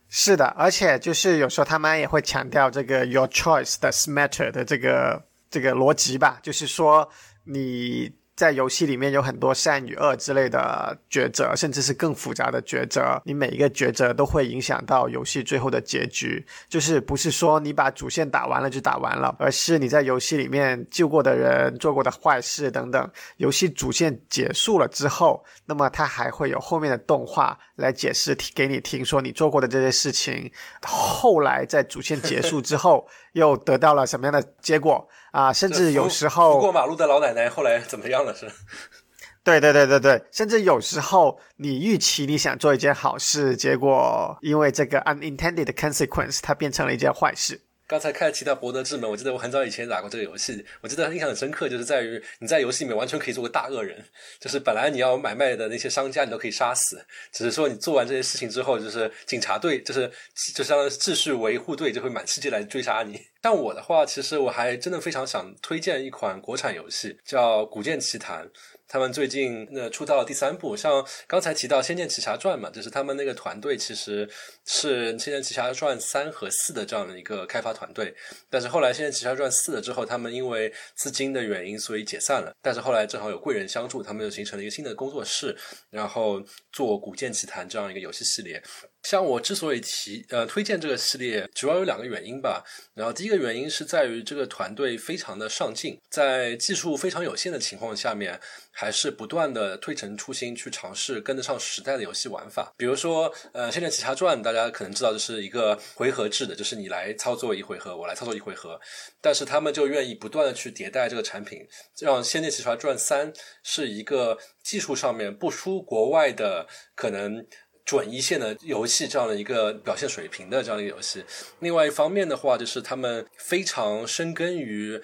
是的，而且就是有时候他们也会强调这个 your choice does matter 的这个这个逻辑吧，就是说你。在游戏里面有很多善与恶之类的抉择，甚至是更复杂的抉择。你每一个抉择都会影响到游戏最后的结局。就是不是说你把主线打完了就打完了，而是你在游戏里面救过的人、做过的坏事等等。游戏主线结束了之后，那么它还会有后面的动画来解释给你听，说你做过的这些事情，后来在主线结束之后又得到了什么样的结果。啊，甚至有时候过马路的老奶奶后来怎么样了？是？对对对对对，甚至有时候你预期你想做一件好事，结果因为这个 unintended consequence，它变成了一件坏事。刚才看提到《博德之门》，我记得我很早以前打过这个游戏，我记得印象很深刻，就是在于你在游戏里面完全可以做个大恶人，就是本来你要买卖的那些商家你都可以杀死，只是说你做完这些事情之后，就是警察队，就是就相当于秩序维护队就会满世界来追杀你。但我的话，其实我还真的非常想推荐一款国产游戏，叫《古剑奇谭》。他们最近那出到了第三部，像刚才提到《仙剑奇侠传》嘛，就是他们那个团队其实是《仙剑奇侠传三》和四的这样的一个开发团队，但是后来《仙剑奇侠传四》了之后，他们因为资金的原因，所以解散了。但是后来正好有贵人相助，他们又形成了一个新的工作室，然后做《古剑奇谭》这样一个游戏系列。像我之所以提呃推荐这个系列，主要有两个原因吧。然后第一个原因是在于这个团队非常的上进，在技术非常有限的情况下面，还是不断的推陈出新，去尝试跟得上时代的游戏玩法。比如说，呃，《仙剑奇侠传》，大家可能知道这是一个回合制的，就是你来操作一回合，我来操作一回合。但是他们就愿意不断的去迭代这个产品，让《仙剑奇侠传三》是一个技术上面不输国外的可能。准一线的游戏这样的一个表现水平的这样一个游戏。另外一方面的话，就是他们非常深耕于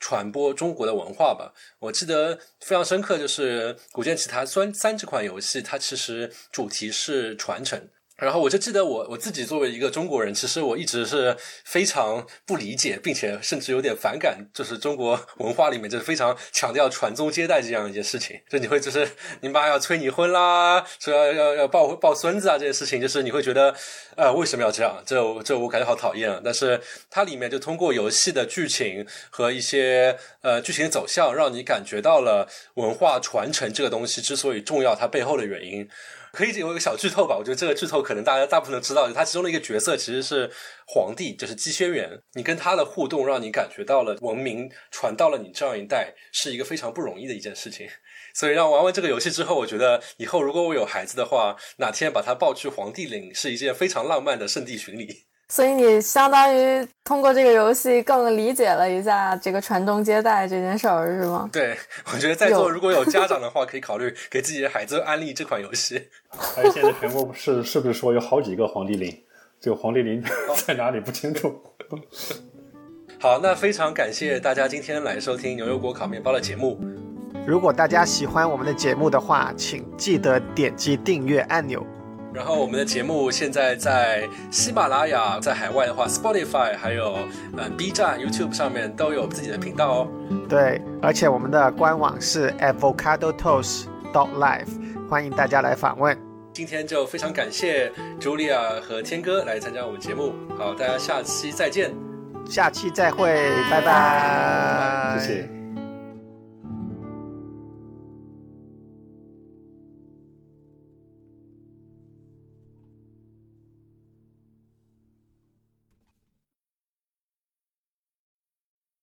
传播中国的文化吧。我记得非常深刻，就是《古剑奇谭三》三这款游戏，它其实主题是传承。然后我就记得我我自己作为一个中国人，其实我一直是非常不理解，并且甚至有点反感，就是中国文化里面就是非常强调传宗接代这样一件事情。就你会就是你妈要催你婚啦，说要要要抱抱孙子啊这些事情，就是你会觉得呃为什么要这样？这这我感觉好讨厌啊！但是它里面就通过游戏的剧情和一些呃剧情走向，让你感觉到了文化传承这个东西之所以重要，它背后的原因。可以有一个小剧透吧，我觉得这个剧透可能大家大部分都知道，他其中的一个角色其实是皇帝，就是姬轩辕。你跟他的互动，让你感觉到了文明传到了你这样一代，是一个非常不容易的一件事情。所以让玩完这个游戏之后，我觉得以后如果我有孩子的话，哪天把他抱去皇帝陵，是一件非常浪漫的圣地巡礼。所以你相当于通过这个游戏更理解了一下这个传宗接代这件事儿，是吗？对，我觉得在座如果有家长的话，可以考虑 给自己的孩子安利这款游戏。而且现在全国是是不是说有好几个皇帝陵？这个皇帝陵在哪里不清楚。好，那非常感谢大家今天来收听牛油果烤面包的节目。如果大家喜欢我们的节目的话，请记得点击订阅按钮。然后我们的节目现在在喜马拉雅，在海外的话，Spotify 还有嗯 B 站、YouTube 上面都有自己的频道哦。对，而且我们的官网是 avocado toast dot live，欢迎大家来访问。今天就非常感谢 Julia 和天哥来参加我们节目。好，大家下期再见，下期再会，拜拜，谢谢。